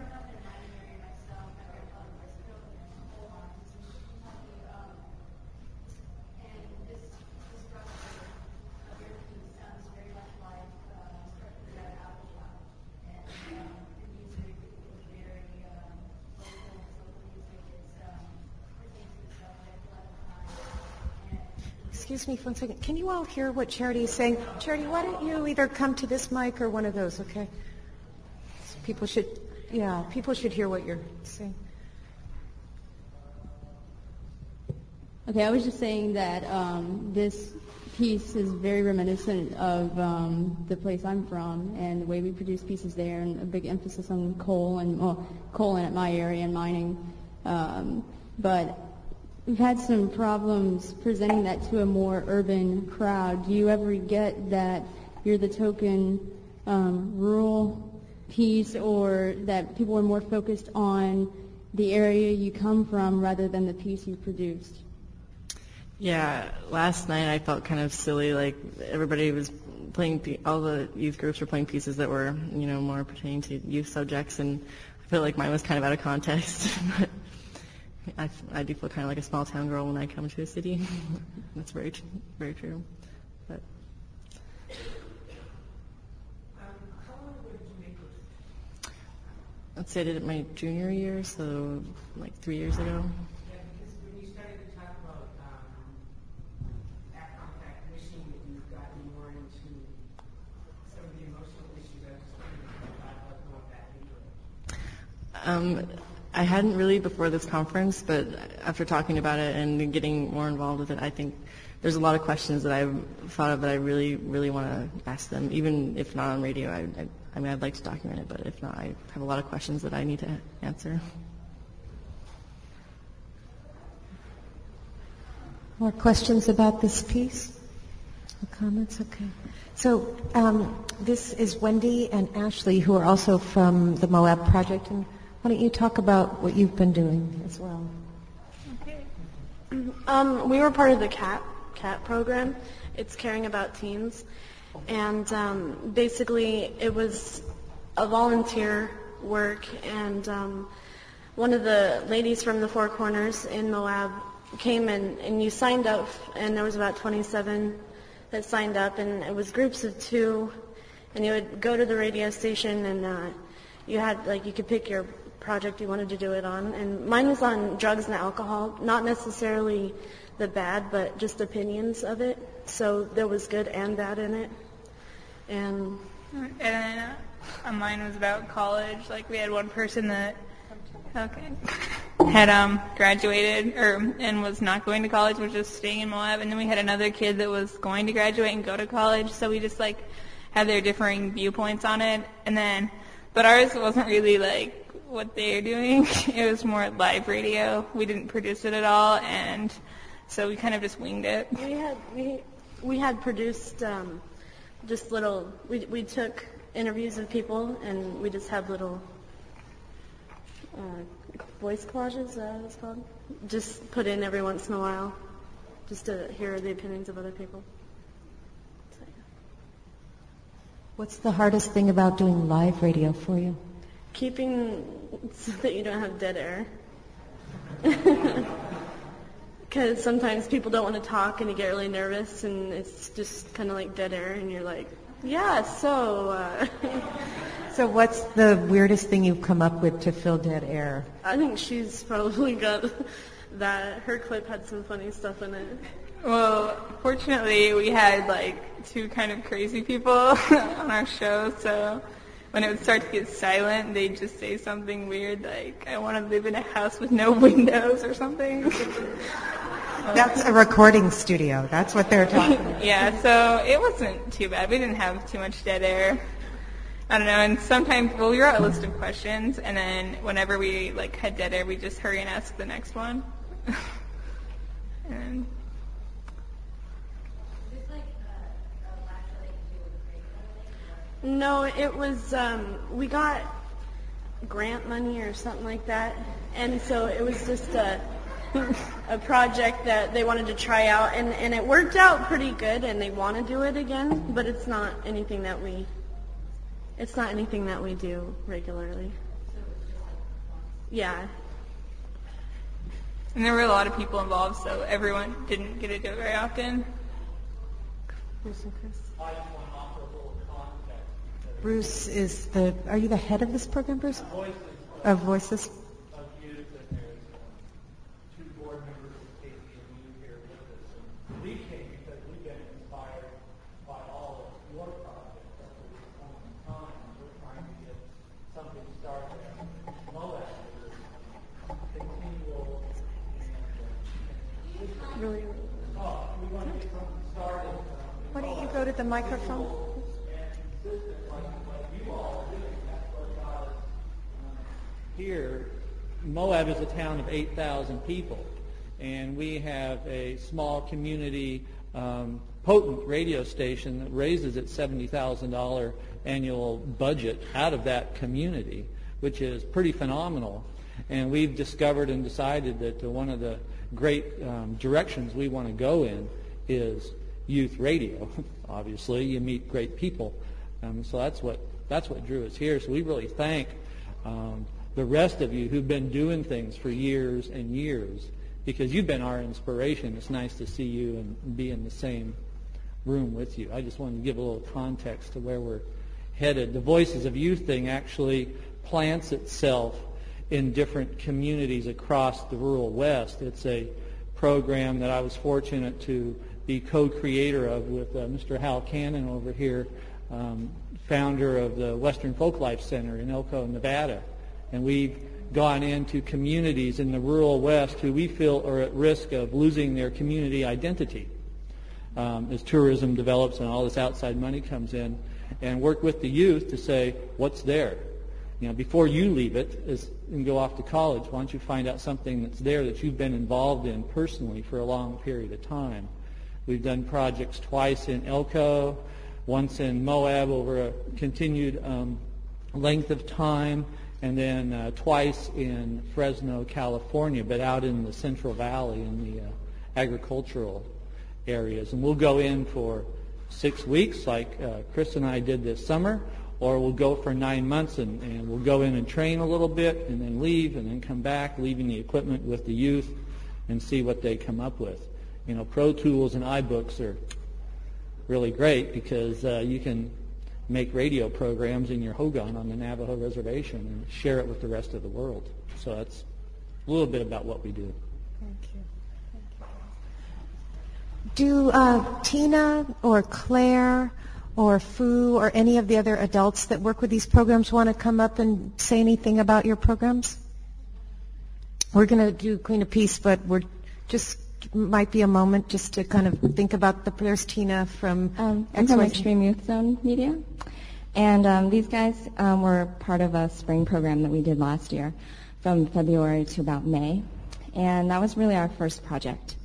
Excuse me for one second. Can you all hear what Charity is saying? Charity, why don't you either come to this mic or one of those, okay? People should, yeah, people should hear what you're saying. Okay, I was just saying that um, this piece is very reminiscent of um, the place I'm from and the way we produce pieces there, and a big emphasis on coal and well, coal in my area and mining. Um, but we've had some problems presenting that to a more urban crowd. Do you ever get that you're the token um, rural piece, or that people are more focused on the area you come from rather than the piece you produced? Yeah, last night I felt kind of silly. Like everybody was playing, all the youth groups were playing pieces that were, you know, more pertaining to youth subjects, and I feel like mine was kind of out of context. [LAUGHS] but I, I do feel kind of like a small town girl when I come to a city. [LAUGHS] That's very, very true. But let's say I did it my junior year, so like three years ago. Yeah, because when you started to talk about um, that wishing that you've gotten more into some of the emotional issues, I was just wondering about what more that into. Um, I hadn't really before this conference, but after talking about it and getting more involved with it, I think there's a lot of questions that I've thought of that I really, really want to ask them. Even if not on radio, I, I, I mean, I'd like to document it, but if not, I have a lot of questions that I need to answer. More questions about this piece? Or comments? Okay. So um, this is Wendy and Ashley, who are also from the Moab Project. And why don't you talk about what you've been doing as well? Um, we were part of the CAT CAT program. It's caring about teens, and um, basically it was a volunteer work. And um, one of the ladies from the Four Corners in Moab came and, and you signed up, and there was about 27 that signed up, and it was groups of two, and you would go to the radio station and uh, you had like you could pick your project you wanted to do it on, and mine was on drugs and alcohol, not necessarily the bad, but just opinions of it. So there was good and bad in it, and And then uh, mine was about college. Like we had one person that okay had um graduated or and was not going to college, was just staying in Moab, and then we had another kid that was going to graduate and go to college. So we just like had their differing viewpoints on it, and then but ours wasn't really like what they're doing. [LAUGHS] It was more live radio. We didn't produce it at all, and so we kind of just winged it. we had we we had produced um, just little. We we took interviews of people, and we just had little uh, voice collages. Is that what it's called? Just put in every once in a while, just to hear the opinions of other people. What's the hardest thing about doing live radio for you? Keeping [LAUGHS] so that you don't have dead air. [LAUGHS] Because sometimes people don't want to talk and you get really nervous and it's just kind of like dead air and you're like, yeah, so. Uh, [LAUGHS] So what's the weirdest thing you've come up with to fill dead air? I think she's probably got that. Her clip had some funny stuff in it. Well, fortunately, we had like two kind of crazy people on our show, so when it would start to get silent, they'd just say something weird like, I want to live in a house with no [LAUGHS] windows or something. [LAUGHS] That's a recording studio. That's what they're talking about. [LAUGHS] yeah, so it wasn't too bad. We didn't have too much dead air. I don't know, and sometimes, well, we wrote a list of questions, and then whenever we like had dead air, we just hurry and ask the next one. and No, it was, um, we got grant money or something like that. And so it was just a, [LAUGHS] a project that they wanted to try out. And, and it worked out pretty good and they want to do it again, but it's not anything that we, it's not anything that we do regularly. Yeah. And there were a lot of people involved, so everyone didn't get to do it very often. Bruce is the, are you the head of this program, Bruce? Of Voices? We came because we've been inspired by all of your projects at this point in time. We're trying to get something started at Moab. Continual and Really? uh, we want to get something started uh, go to the microphone? Here, Moab is a town of 8,000 people, and we have a small community um, potent radio station that raises its $70,000 annual budget out of that community, which is pretty phenomenal. And we've discovered and decided that one of the great um, directions we want to go in is youth radio. [LAUGHS] Obviously, you meet great people, um, so that's what that's what drew us here. So we really thank um, the rest of you who've been doing things for years and years because you've been our inspiration. It's nice to see you and be in the same room with you. I just wanted to give a little context to where we're headed. The Voices of Youth thing actually plants itself in different communities across the rural West. It's a program that I was fortunate to be co-creator of with uh, Mr. Hal Cannon over here, um, founder of the Western Folklife Center in Elko, Nevada. And we've gone into communities in the rural West who we feel are at risk of losing their community identity um, as tourism develops and all this outside money comes in, and work with the youth to say, what's there? You know, before you leave it is, and go off to college, why don't you find out something that's there that you've been involved in personally for a long period of time? We've done projects twice in Elko, once in Moab over a continued um, length of time, and then uh, twice in Fresno, California, but out in the Central Valley in the uh, agricultural areas. And we'll go in for six weeks like uh, Chris and I did this summer, or we'll go for nine months and, and we'll go in and train a little bit and then leave and then come back, leaving the equipment with the youth and see what they come up with. You know, Pro Tools and iBooks are really great because uh, you can make radio programs in your hogan on the Navajo reservation and share it with the rest of the world. So that's a little bit about what we do. Thank you. Do uh, Tina or Claire or Fu or any of the other adults that work with these programs want to come up and say anything about your programs? We're going to do Queen of Peace, but we're just might be a moment just to kind of think about the. There's Tina from. Um, I'm from Extreme Youth Zone Media, and um, these guys um, were part of a spring program that we did last year, from February to about May, and that was really our first project.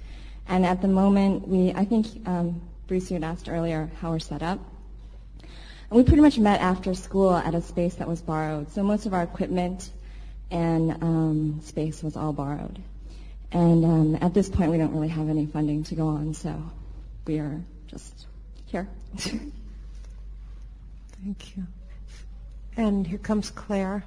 And at the moment, we, I think um, Bruce, you had asked earlier how we're set up. And we pretty much met after school at a space that was borrowed. So most of our equipment and um, space was all borrowed. And um, at this point, we don't really have any funding to go on, so we are just here. Thank you. And here comes Claire.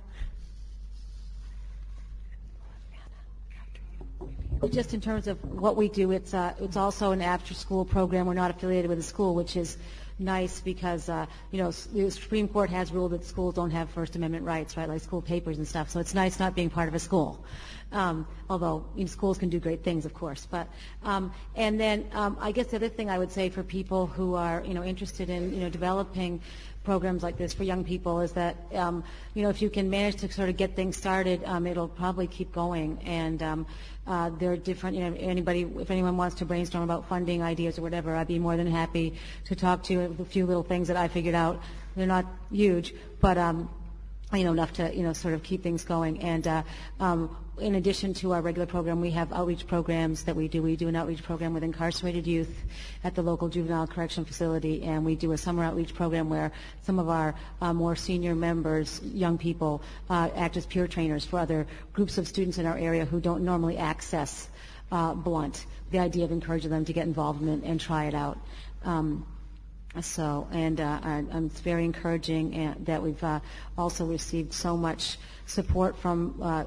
Just in terms of what we do, it's uh, it's also an after-school program. We're not affiliated with a school, which is nice because uh, you know the Supreme Court has ruled that schools don't have First Amendment rights, right, like school papers and stuff. So it's nice not being part of a school. Um, although you know, schools can do great things, of course. But um, and then um, I guess the other thing I would say for people who are you know interested in you know developing programs like this for young people is that um, you know if you can manage to sort of get things started, um, it'll probably keep going. And um, uh, there are different, you know, anybody, if anyone wants to brainstorm about funding ideas or whatever, I'd be more than happy to talk to you. A few little things that I figured out. They're not huge, but um, you know, enough to, you know, sort of keep things going. And uh, um, in addition to our regular program, we have outreach programs that we do. We do an outreach program with incarcerated youth at the local juvenile correction facility, and we do a summer outreach program where some of our uh, more senior members, young people, uh, act as peer trainers for other groups of students in our area who don't normally access uh, Blunt. The idea of encouraging them to get involved in and try it out. Um, so, and uh, and it's very encouraging that we've uh, also received so much support from uh,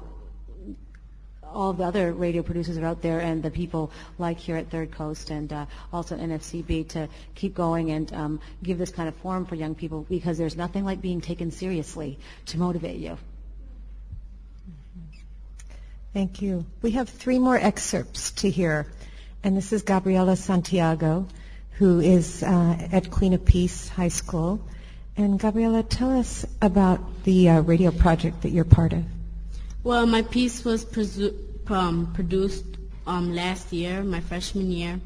all the other radio producers are out there and the people like here at Third Coast and uh, also NFCB to keep going and um, give this kind of forum for young people because there's nothing like being taken seriously to motivate you. Thank you. We have three more excerpts to hear, and this is Gabriela Santiago, who is uh, at Queen of Peace High School. And Gabriela, tell us about the uh, radio project that you're part of. Well, my piece was presu- um, produced um, last year, my freshman year,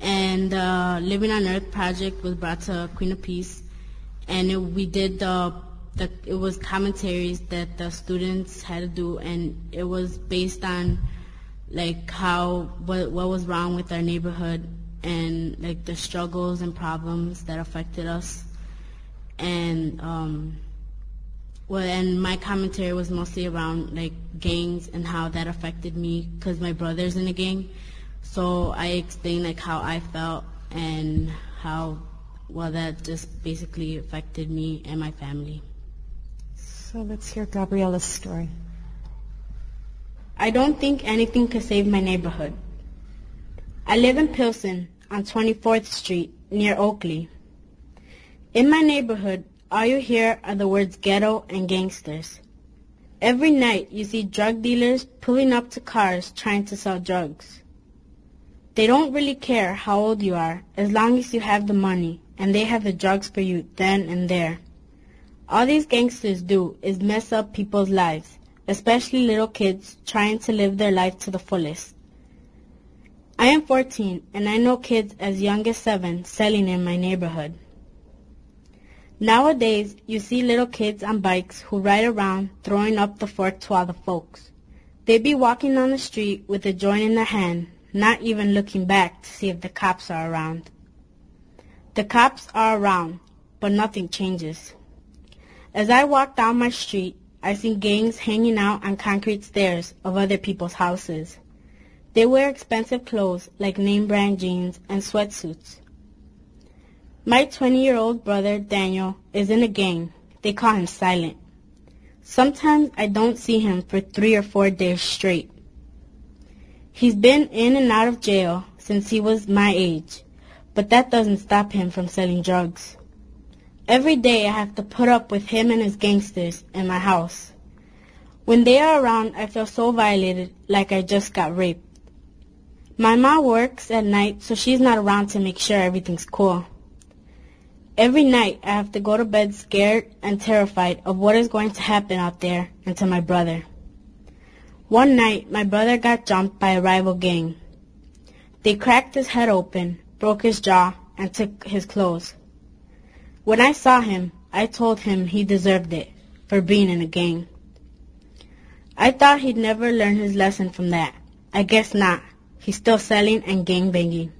and the Living on Earth project was brought to Queen of Peace, and it, we did the, the it was commentaries that the students had to do, and it was based on like how what what was wrong with our neighborhood and like the struggles and problems that affected us, and um, well, and my commentary was mostly around like gangs and how that affected me because my brother's in a gang. So I explained like how I felt and how well that just basically affected me and my family. So let's hear Gabriella's story. I don't think anything could save my neighborhood. I live in Pilsen on 24th Street near Oakley. In my neighborhood, all you hear are the words ghetto and gangsters. Every night you see drug dealers pulling up to cars trying to sell drugs. They don't really care how old you are as long as you have the money and they have the drugs for you then and there. All these gangsters do is mess up people's lives, especially little kids trying to live their life to the fullest. I am 14 and I know kids as young as 7 selling in my neighborhood. Nowadays, you see little kids on bikes who ride around throwing up the fork to other folks. They be walking on the street with a joint in their hand, not even looking back to see if the cops are around. The cops are around, but nothing changes. As I walk down my street, I see gangs hanging out on concrete stairs of other people's houses. They wear expensive clothes like name brand jeans and sweatsuits. My 20-year-old brother Daniel is in a gang. They call him Silent. Sometimes I don't see him for three or four days straight. He's been in and out of jail since he was my age, but that doesn't stop him from selling drugs. Every day I have to put up with him and his gangsters in my house. When they are around, I feel so violated, like I just got raped. My mom works at night, so she's not around to make sure everything's cool. Every night I have to go to bed scared and terrified of what is going to happen out there and to my brother. One night my brother got jumped by a rival gang. They cracked his head open, broke his jaw, and took his clothes. When I saw him, I told him he deserved it for being in a gang. I thought he'd never learn his lesson from that. I guess not. He's still selling and gang banging.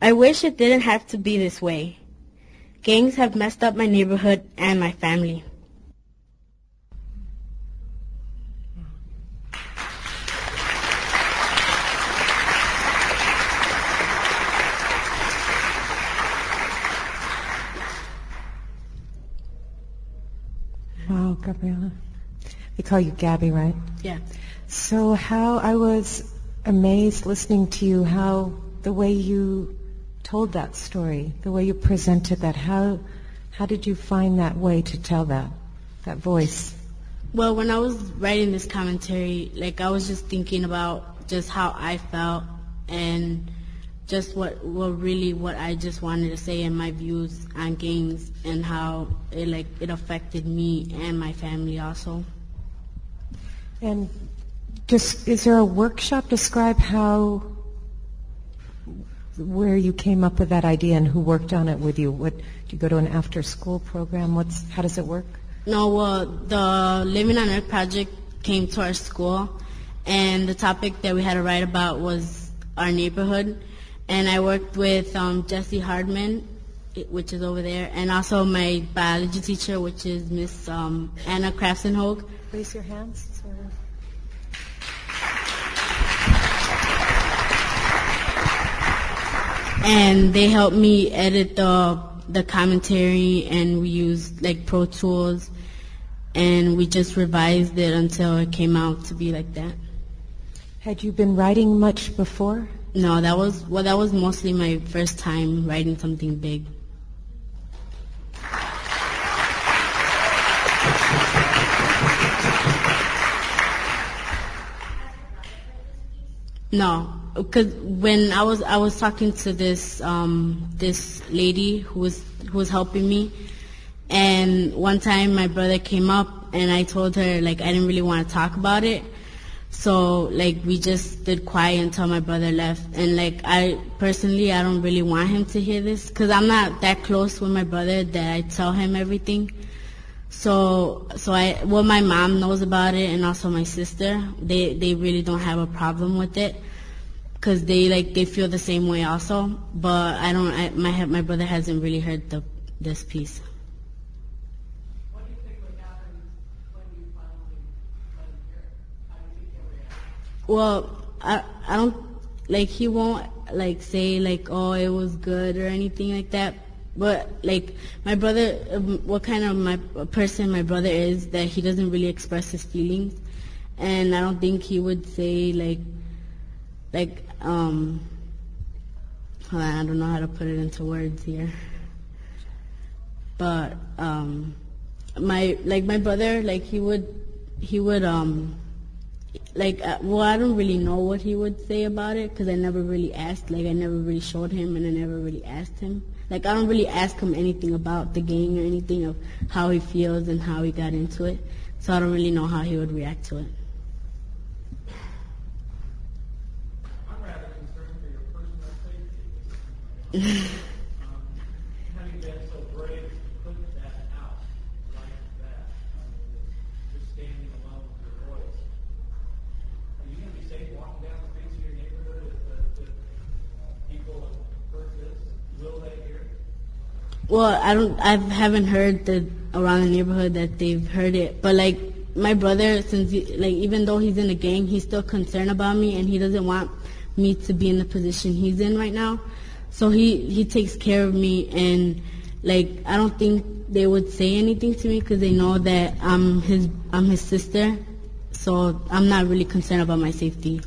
I wish it didn't have to be this way. Gangs have messed up my neighborhood and my family. Wow, Gabriella. They call you Gabby, right? Yeah. So how I was amazed listening to you, how the way you told that story, the way you presented that, how how did you find that way to tell that, that voice? Well, when I was writing this commentary, like I was just thinking about just how I felt and just what what really what I just wanted to say and my views on gangs and how it like it affected me and my family also. And just is there a workshop describe how where you came up with that idea and who worked on it with you? What do you go to an after school program? What's how does it work? No, well, the Living on Earth project came to our school, and the topic that we had to write about was our neighborhood. And I worked with um, Jesse Hardman, which is over there, and also my biology teacher, which is Miss um, Anna Krafsenhoek. Raise your hands. And they helped me edit the the commentary and we used like Pro Tools and we just revised it until it came out to be like that. Had you been writing much before? No, that was well that was mostly my first time writing something big. No, because when I was I was talking to this um, this lady who was who was helping me, and one time my brother came up and I told her like I didn't really want to talk about it, So like we just stood quiet until my brother left. And like I personally, I don't really want him to hear this because I'm not that close with my brother that I tell him everything. So so I well my mom knows about it and also my sister. They they really don't have a problem with it because they like they feel the same way also. But I don't. I, my my brother hasn't really heard the this piece. Well, I I don't like he won't like say like oh it was good or anything like that. But like my brother, um, what kind of my person my brother is that he doesn't really express his feelings, and I don't think he would say like like um I don't know how to put it into words here. But um my like my brother like he would he would um like uh, well I don't really know what he would say about it because I never really asked like I never really showed him and I never really asked him like I don't really ask him anything about the gang or anything of how he feels and how he got into it so I don't really know how he would react to it. I'm rather concerned for your personal safety. um, having been so brave to put that out like that, I mean, just standing alone with your voice. Are you going to be safe walking down the streets of your neighborhood if, uh, if people have heard this? Will they hear it? Well, I don't. I haven't heard that around the neighborhood that they've heard it. But like my brother, since he, like even though he's in a gang, he's still concerned about me, and he doesn't want me to be in the position he's in right now. So he he takes care of me, and like I don't think they would say anything to me because they know that I'm his I'm his sister. So I'm not really concerned about my safety.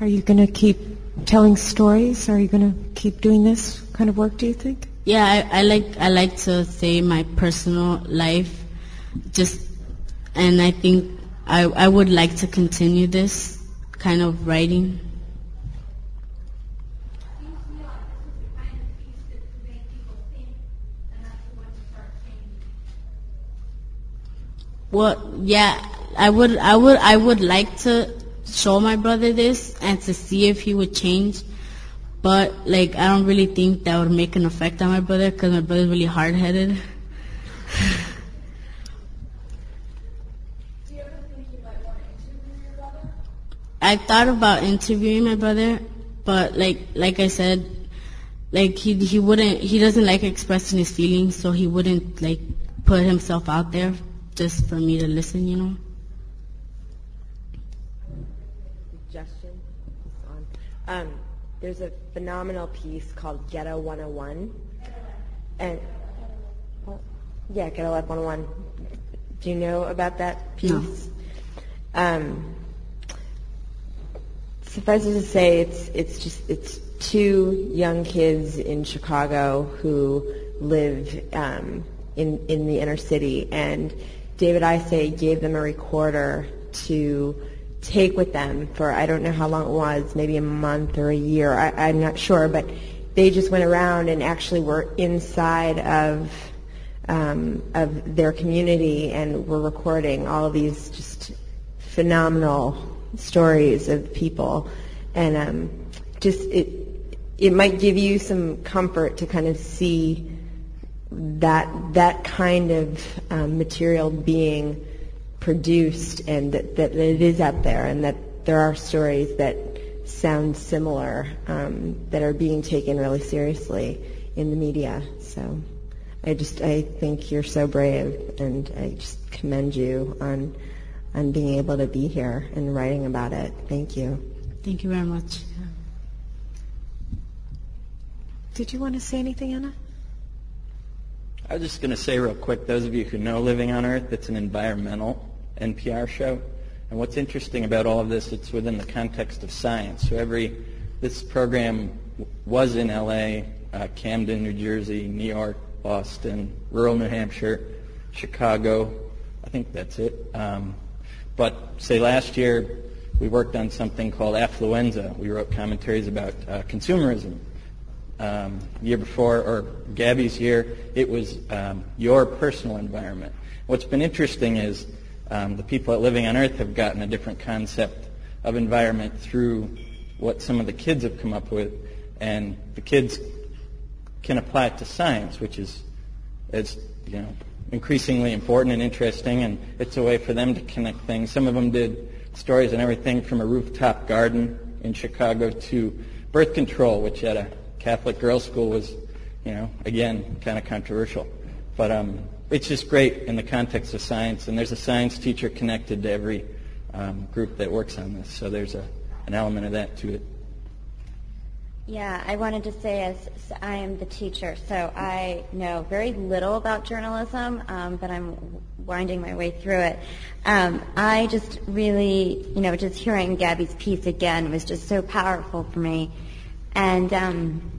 Are you going to keep telling stories? Are you going to keep doing this kind of work, do you think? Yeah, I, I like I like to say my personal life, just, and I think I I would like to continue this kind of writing. Well, yeah, I would I would I would like to show my brother this and to see if he would change. But like I don't really think that would make an effect on my brother because my brother's really hard [LAUGHS] I thought about interviewing my brother, but like like I said, like he he wouldn't he doesn't like expressing his feelings, so he wouldn't like put himself out there just for me to listen, you know. suggestion. Um, there's a phenomenal piece called Ghetto 101. And, well, yeah, Ghetto Life 101. Do you know about that piece? No. Um, suffice it to say, it's, it's just, it's two young kids in Chicago who live um, in, in the inner city. And David Isay gave them a recorder to take with them for I don't know how long it was, maybe a month or a year. I, I'm not sure, but they just went around and actually were inside of um, of their community and were recording all of these just phenomenal stories of people, and um, just it it might give you some comfort to kind of see that that kind of um, material being produced and that, that it is out there and that there are stories that sound similar um, that are being taken really seriously in the media. So I just I think you're so brave and I just commend you on on being able to be here and writing about it. Thank you. Thank you very much. Did you want to say anything, Anna? I was just going to say real quick, those of you who know Living on Earth, it's an environmental NPR show. And what's interesting about all of this, it's within the context of science. So every, this program was in LA, uh, Camden, New Jersey, New York, Boston, rural New Hampshire, Chicago. I think that's it. Um, but say last year, we worked on something called affluenza. We wrote commentaries about uh, consumerism. Um, year before, or Gabby's year, it was um, your personal environment. What's been interesting is um, the people at Living on Earth have gotten a different concept of environment through what some of the kids have come up with, and the kids can apply it to science, which is, is you know, increasingly important and interesting, and it's a way for them to connect things. Some of them did stories and everything from a rooftop garden in Chicago to birth control, which at a Catholic girls' school was, you know, again, kind of controversial. But um, it's just great in the context of science, and there's a science teacher connected to every um, group that works on this, so there's a, an element of that to it. Yeah, I wanted to say as I am the teacher, so I know very little about journalism, um, but I'm winding my way through it. Um, I just really, you know, just hearing Gabby's piece again was just so powerful for me. And um,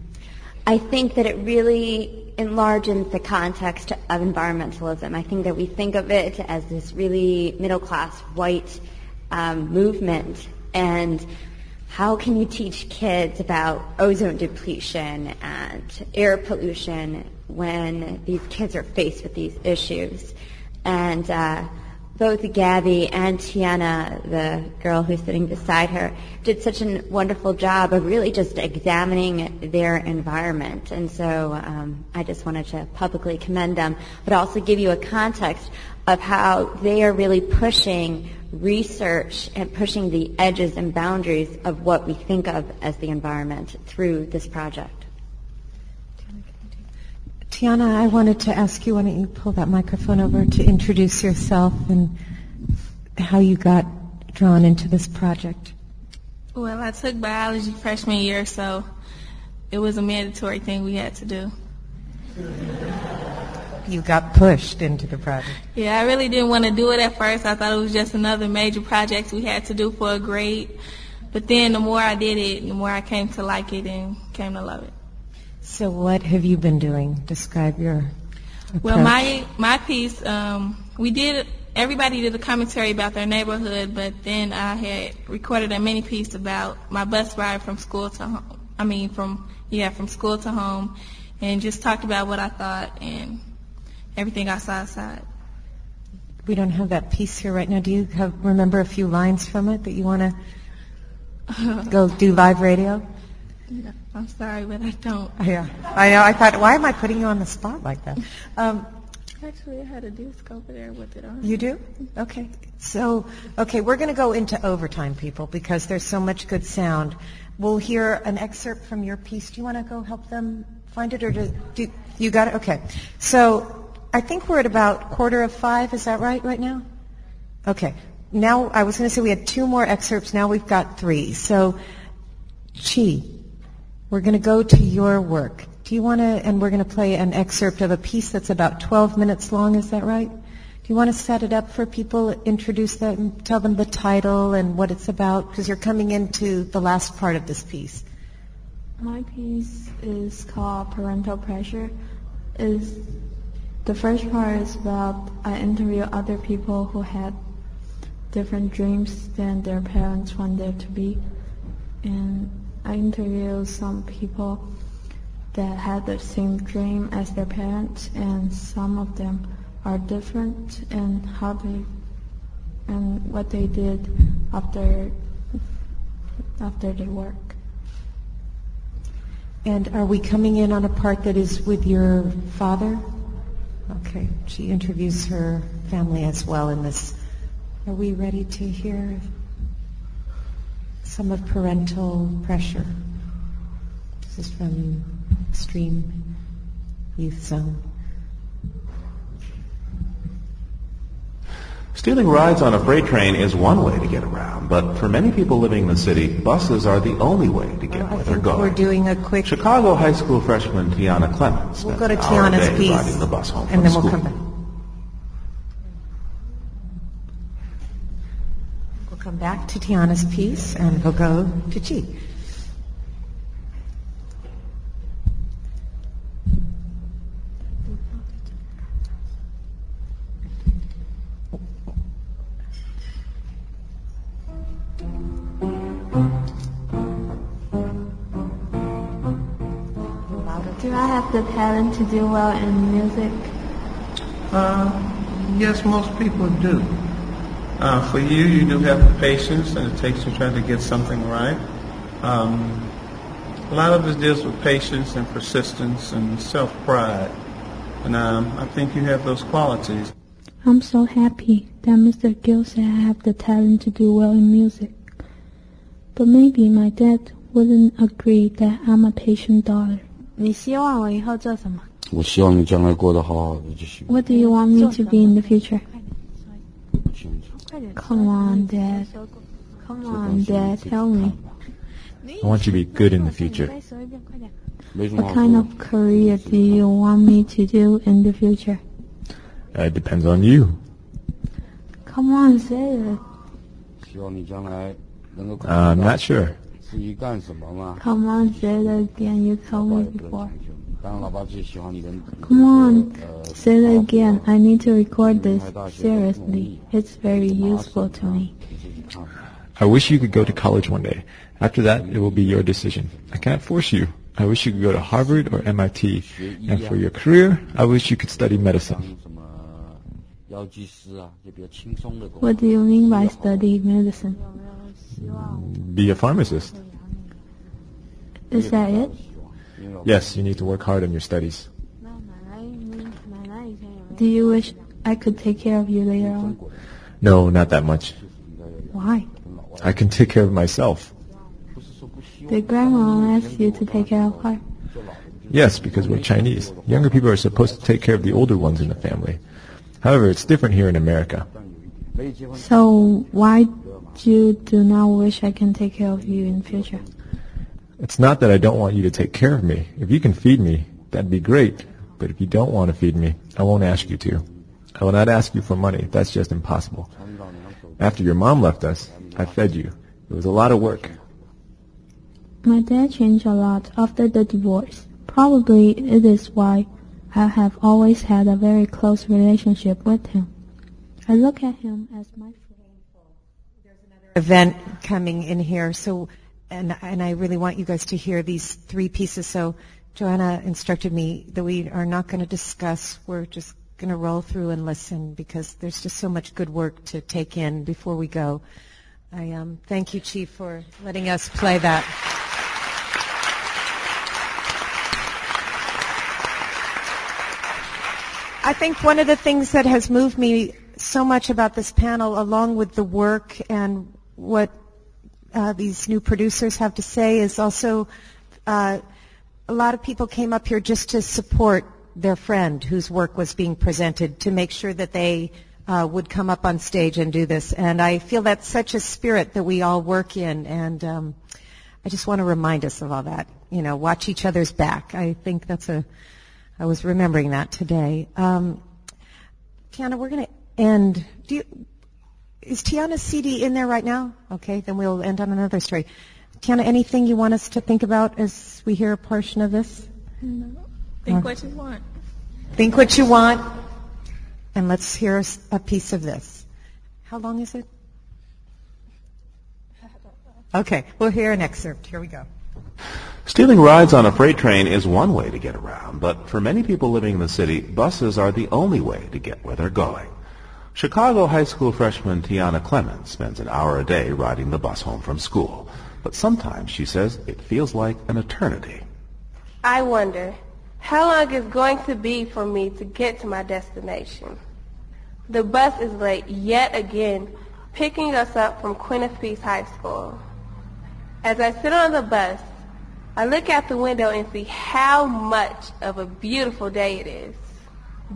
I think that it really enlarges the context of environmentalism. I think that we think of it as this really middle class white um, movement. And how can you teach kids about ozone depletion and air pollution when these kids are faced with these issues? And uh, both Gabby and Tiana, the girl who's sitting beside her, did such a wonderful job of really just examining their environment. And so um, I just wanted to publicly commend them, but also give you a context of how they are really pushing research and pushing the edges and boundaries of what we think of as the environment through this project. Tiana, I wanted to ask you, why don't you pull that microphone over to introduce yourself and how you got drawn into this project? Well, I took biology freshman year, so it was a mandatory thing we had to do. You got pushed into the project. Yeah, I really didn't want to do it at first. I thought it was just another major project we had to do for a grade. But then the more I did it, the more I came to like it and came to love it. So what have you been doing? Describe your approach. Well, my my piece, um, we did. Everybody did a commentary about their neighborhood, but then I had recorded a mini piece about my bus ride from school to home. I mean, from yeah, from school to home, and just talked about what I thought and everything I saw outside. We don't have that piece here right now. Do you have, remember a few lines from it that you want to [LAUGHS] go do live radio? No, I'm sorry, but I don't. Yeah, I know. I thought, why am I putting you on the spot like that? Um, Actually, I had a disc over there with it on. You do? Okay. So, okay, we're going to go into overtime, people, because there's so much good sound. We'll hear an excerpt from your piece. Do you want to go help them find it, or do, do you got it? Okay. So, I think we're at about quarter of five. Is that right? Right now? Okay. Now, I was going to say we had two more excerpts. Now we've got three. So, Chi, we're going to go to your work. Do you want to, and we're going to play an excerpt of a piece that's about 12 minutes long, is that right? Do you want to set it up for people, introduce them, tell them the title and what it's about? Because you're coming into the last part of this piece. My piece is called Parental Pressure. Is the first part is about I interview other people who had different dreams than their parents want them to be, and I interview some people that had the same dream as their parents, and some of them are different in how they and what they did after after they work. And are we coming in on a part that is with your father? Okay, she interviews her family as well in this. Are we ready to hear some of parental pressure? This is from Stream Youth Zone. Stealing rides on a freight train is one way to get around, but for many people living in the city, buses are the only way to get I where they're going. we're doing a quick. Chicago high school freshman Tiana Clemens We'll go to an hour a Tiana's piece, riding the bus home and then school. we'll come back. We'll come back to Tiana's piece, and we'll go to Chi. to do well in music? Uh, yes, most people do. Uh, for you, you do have the patience and it takes to try to get something right. Um, a lot of it deals with patience and persistence and self-pride. And um, I think you have those qualities. I'm so happy that Mr. Gill said I have the talent to do well in music. But maybe my dad wouldn't agree that I'm a patient daughter. 你希望我以后做什么？ 我希望你将来过得好好的就行。 What do you want me to be in the future? Come on, Dad. Come on, Dad. Tell me. I want you to be good in the future. What kind of career do you want me to do in the future? Uh, it depends on you. Come on, say it. 希望你将来能够 Uh, I'm not sure. 至于干什么嘛？ Come on, say it again. You told me before. Come on, say it again. I need to record this. Seriously, it's very useful to me. I wish you could go to college one day. After that, it will be your decision. I can't force you. I wish you could go to Harvard or MIT. And for your career, I wish you could study medicine. What do you mean by study medicine? Be a pharmacist. Is that it? Yes, you need to work hard on your studies. Do you wish I could take care of you later on? No, not that much. Why? I can take care of myself. Did grandma ask you to take care of her? Yes, because we're Chinese. Younger people are supposed to take care of the older ones in the family. However, it's different here in America. So why do you do not wish I can take care of you in future? It's not that I don't want you to take care of me. If you can feed me, that'd be great. But if you don't want to feed me, I won't ask you to. I will not ask you for money. That's just impossible. After your mom left us, I fed you. It was a lot of work. My dad changed a lot after the divorce. Probably it is why I have always had a very close relationship with him. I look at him as my friend. event coming in here. So, and and I really want you guys to hear these three pieces. So, Joanna instructed me that we are not going to discuss. We're just going to roll through and listen because there's just so much good work to take in before we go. I um, thank you, Chief, for letting us play that. I think one of the things that has moved me so much about this panel, along with the work and what uh, these new producers have to say, is also uh, a lot of people came up here just to support their friend whose work was being presented, to make sure that they uh, would come up on stage and do this. And I feel that's such a spirit that we all work in, and um, I just want to remind us of all that. You know, watch each other's back. I think that's a I was remembering that today. Um, Tiana, we're going to end. Do you, is Tiana's CD in there right now? Okay, then we'll end on another story. Tiana, anything you want us to think about as we hear a portion of this? Think Uh, what you want. Think what you want, and let's hear us a piece of this. How long is it? Okay, we'll hear an excerpt. Here we go. Stealing rides on a freight train is one way to get around, but for many people living in the city, buses are the only way to get where they're going. Chicago high school freshman Tiana Clemens spends an hour a day riding the bus home from school, but sometimes, she says, it feels like an eternity. I wonder how long is going to be for me to get to my destination. The bus is late yet again, picking us up from Queen of Peace High School. As I sit on the bus, I look out the window and see how much of a beautiful day it is.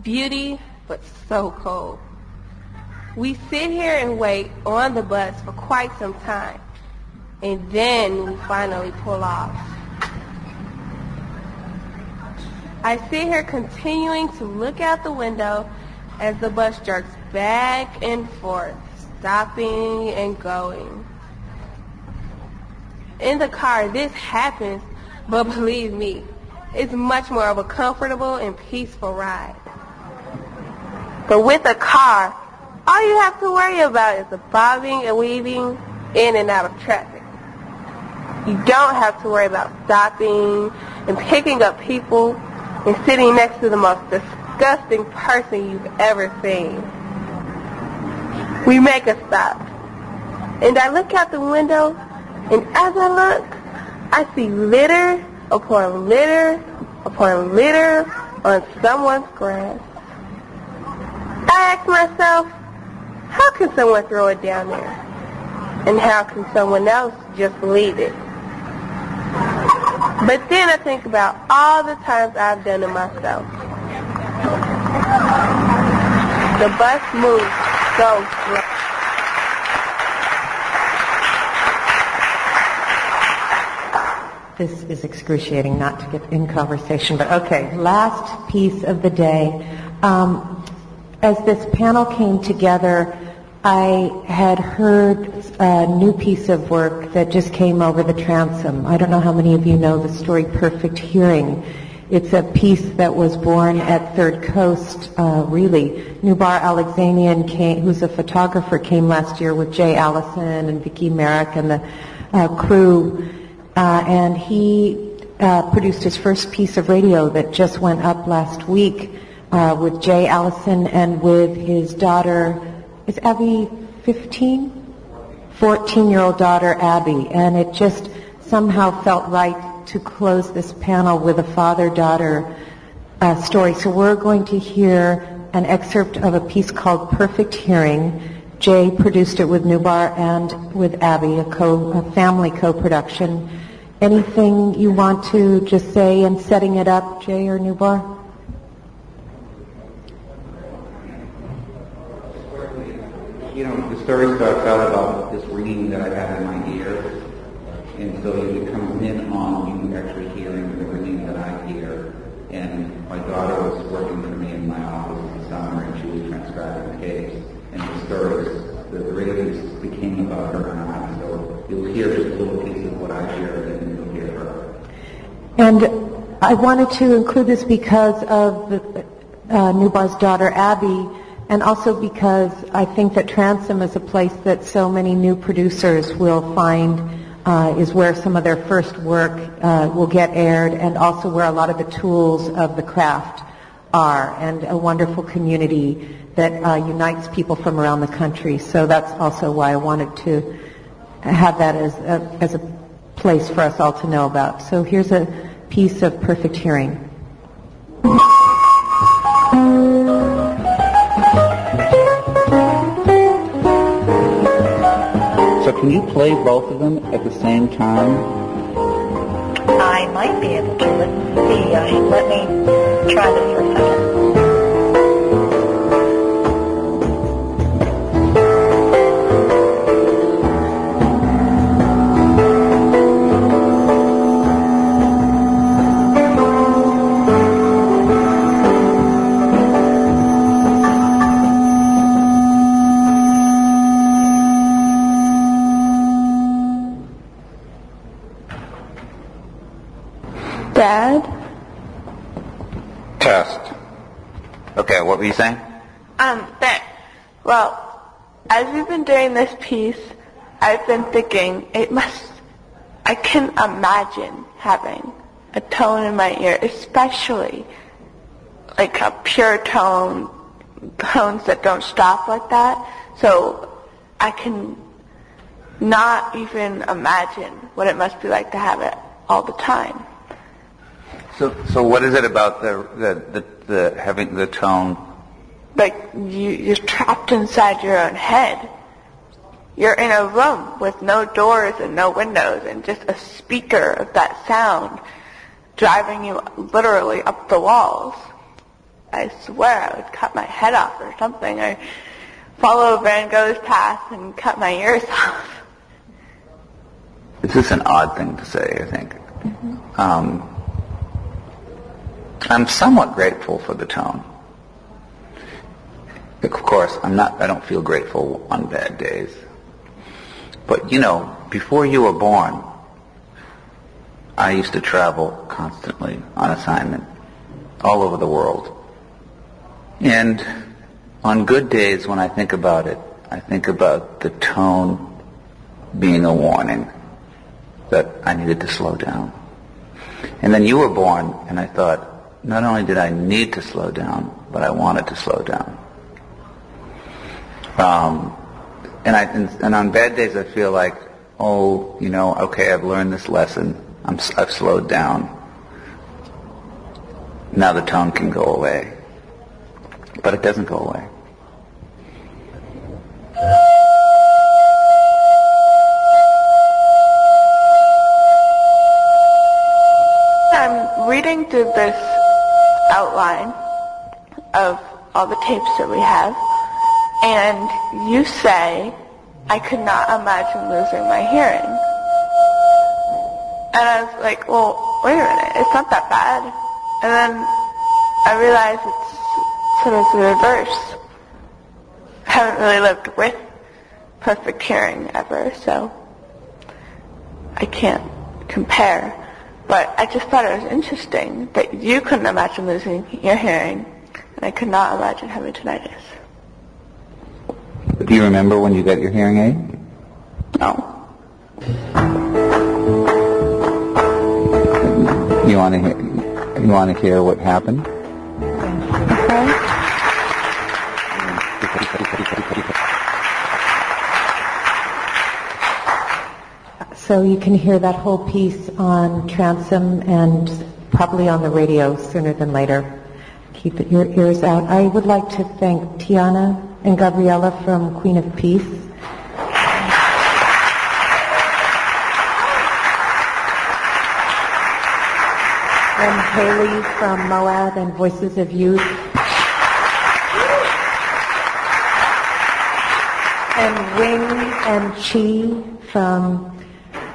Beauty, but so cold. We sit here and wait on the bus for quite some time, and then we finally pull off. I sit here continuing to look out the window as the bus jerks back and forth, stopping and going. In the car, this happens, but [LAUGHS] believe me, it's much more of a comfortable and peaceful ride. But with a car, all you have to worry about is the bobbing and weaving in and out of traffic. You don't have to worry about stopping and picking up people and sitting next to the most disgusting person you've ever seen. we make a stop. And I look out the window, and as I look, I see litter upon litter upon litter on someone's grass. I ask myself, how can someone throw it down there? And how can someone else just leave it? But then I think about all the times I've done it myself. The bus moves so slow. This is excruciating not to get in conversation, but okay, last piece of the day. Um, as this panel came together, I had heard a new piece of work that just came over the transom. I don't know how many of you know the story Perfect Hearing. It's a piece that was born at Third Coast, uh, really. Nubar Alexanian, came, who's a photographer, came last year with Jay Allison and Vicki Merrick and the uh, crew uh, and he uh, produced his first piece of radio that just went up last week uh, with Jay Allison and with his daughter. Is Abby 15? 14-year-old daughter Abby, and it just somehow felt right to close this panel with a father-daughter uh, story. So we're going to hear an excerpt of a piece called Perfect Hearing. Jay produced it with Nubar and with Abby, a, co- a family co-production. Anything you want to just say in setting it up, Jay or Nubar? The story starts out about this ringing that I have in my ear, and so you come in on you actually hearing the ringing that I hear. And my daughter was working for me in my office the summer, and she was transcribing the case. And the stories, the radios became about her and I. So you'll hear just a little piece of what I hear, and then you'll hear her. And I wanted to include this because of the, uh, Nubar's daughter Abby, and also because I think that Transom is a place that so many new producers will find uh, is where some of their first work uh, will get aired, and also where a lot of the tools of the craft are, and a wonderful community that uh, unites people from around the country. So that's also why I wanted to have that as a, as a place for us all to know about. So here's a piece of perfect hearing. Can you play both of them at the same time? I might be able to. Let's see. Uh, let me try this for a second. Were you saying? Um, that, well, as we've been doing this piece, I've been thinking it must, I can imagine having a tone in my ear, especially like a pure tone, tones that don't stop like that. So I can not even imagine what it must be like to have it all the time. So, so what is it about the, the, the, the having the tone? Like you, you're trapped inside your own head. You're in a room with no doors and no windows and just a speaker of that sound driving you literally up the walls. I swear I would cut my head off or something or follow Van Gogh's path and cut my ears [LAUGHS] off. It's just an odd thing to say, I think. Um, I'm somewhat grateful for the tone. Of course, I'm not, I don't feel grateful on bad days. But you know, before you were born, I used to travel constantly on assignment all over the world. And on good days when I think about it, I think about the tone being a warning that I needed to slow down. And then you were born and I thought, not only did I need to slow down, but I wanted to slow down. Um, and I and, and on bad days I feel like, oh, you know, okay, I've learned this lesson. I'm I've slowed down. Now the tone can go away, but it doesn't go away. I'm reading through this outline of all the tapes that we have, and you say, I could not imagine losing my hearing. And I was like, well, wait a minute, it's not that bad. And then I realized it's sort of the reverse. I haven't really lived with perfect hearing ever, so I can't compare. But I just thought it was interesting that you couldn't imagine losing your hearing, and I could not imagine having tinnitus. Do you remember when you got your hearing aid? No. You want to hear? You want to hear what happened? So you can hear that whole piece on Transom and probably on the radio sooner than later. Keep your ears out. I would like to thank Tiana and Gabriella from Queen of Peace. And Haley from Moab and Voices of Youth. And Wing and Chi from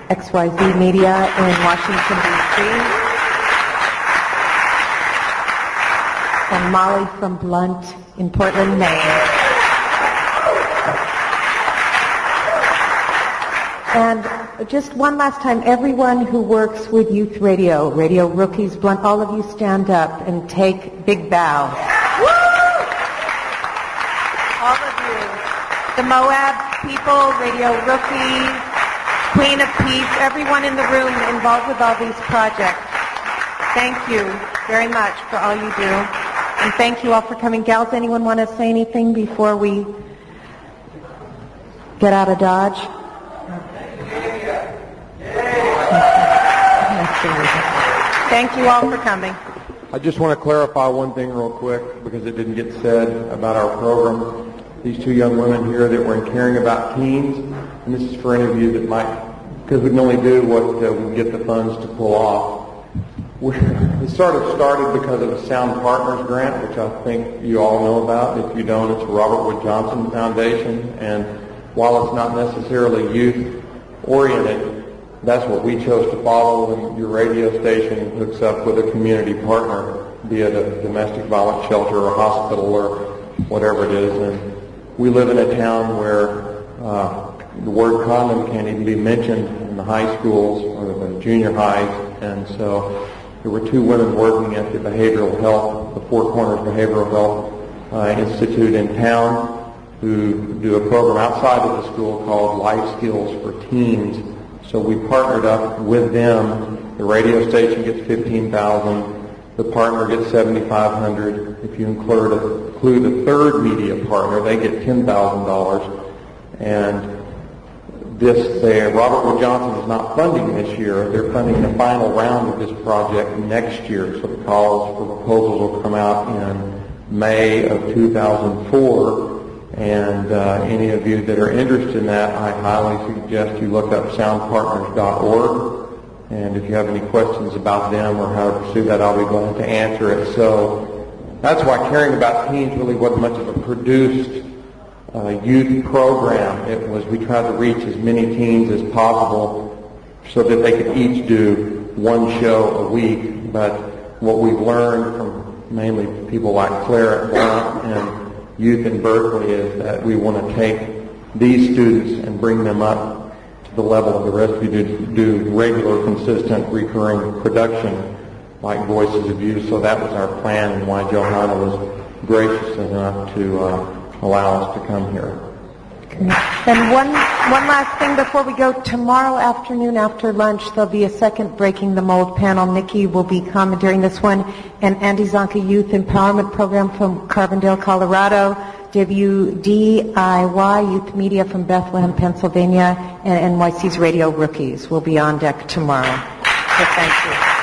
XYZ Media in Washington, D.C. And Molly from Blunt in Portland, Maine. And just one last time, everyone who works with Youth Radio, Radio Rookies, Blunt, all of you stand up and take big bows. All of you. The Moab people, Radio Rookies, Queen of Peace, everyone in the room involved with all these projects. Thank you very much for all you do. And thank you all for coming. Gals, anyone want to say anything before we get out of Dodge? Thank you all for coming. I just want to clarify one thing real quick because it didn't get said about our program. These two young women here that were in caring about teens, and this is for any of you that might, because we can only do what uh, we get the funds to pull off. We, [LAUGHS] it sort of started because of a Sound Partners grant, which I think you all know about. If you don't, it's Robert Wood Johnson Foundation, and while it's not necessarily youth oriented, that's what we chose to follow when your radio station hooks up with a community partner, be it a domestic violence shelter or hospital or whatever it is. And we live in a town where uh, the word condom can't even be mentioned in the high schools or the junior highs. And so there were two women working at the behavioral health, the Four Corners Behavioral Health uh, Institute in town who do a program outside of the school called Life Skills for Teens. So we partnered up with them. The radio station gets 15000 The partner gets 7500 If you include a, include a third media partner, they get $10,000. And this, they, Robert Wood Johnson is not funding this year. They're funding the final round of this project next year. So the calls for proposals will come out in May of 2004. And uh, any of you that are interested in that, I highly suggest you look up soundpartners.org. And if you have any questions about them or how to pursue that, I'll be glad to answer it. So that's why caring about teens really wasn't much of a produced uh, youth program. It was we tried to reach as many teens as possible so that they could each do one show a week. But what we've learned from mainly people like Claire Blunt and youth in Berkeley is that we want to take these students and bring them up to the level of the rest of you to do regular, consistent, recurring production like Voices of Youth. So that was our plan and why Johanna was gracious enough to uh, allow us to come here. And one, one last thing before we go. Tomorrow afternoon after lunch, there'll be a second Breaking the Mold panel. Nikki will be commenting this one, and Andy Zonka Youth Empowerment Program from Carbondale, Colorado. WDIY Youth Media from Bethlehem, Pennsylvania, and NYC's Radio Rookies will be on deck tomorrow. So thank you.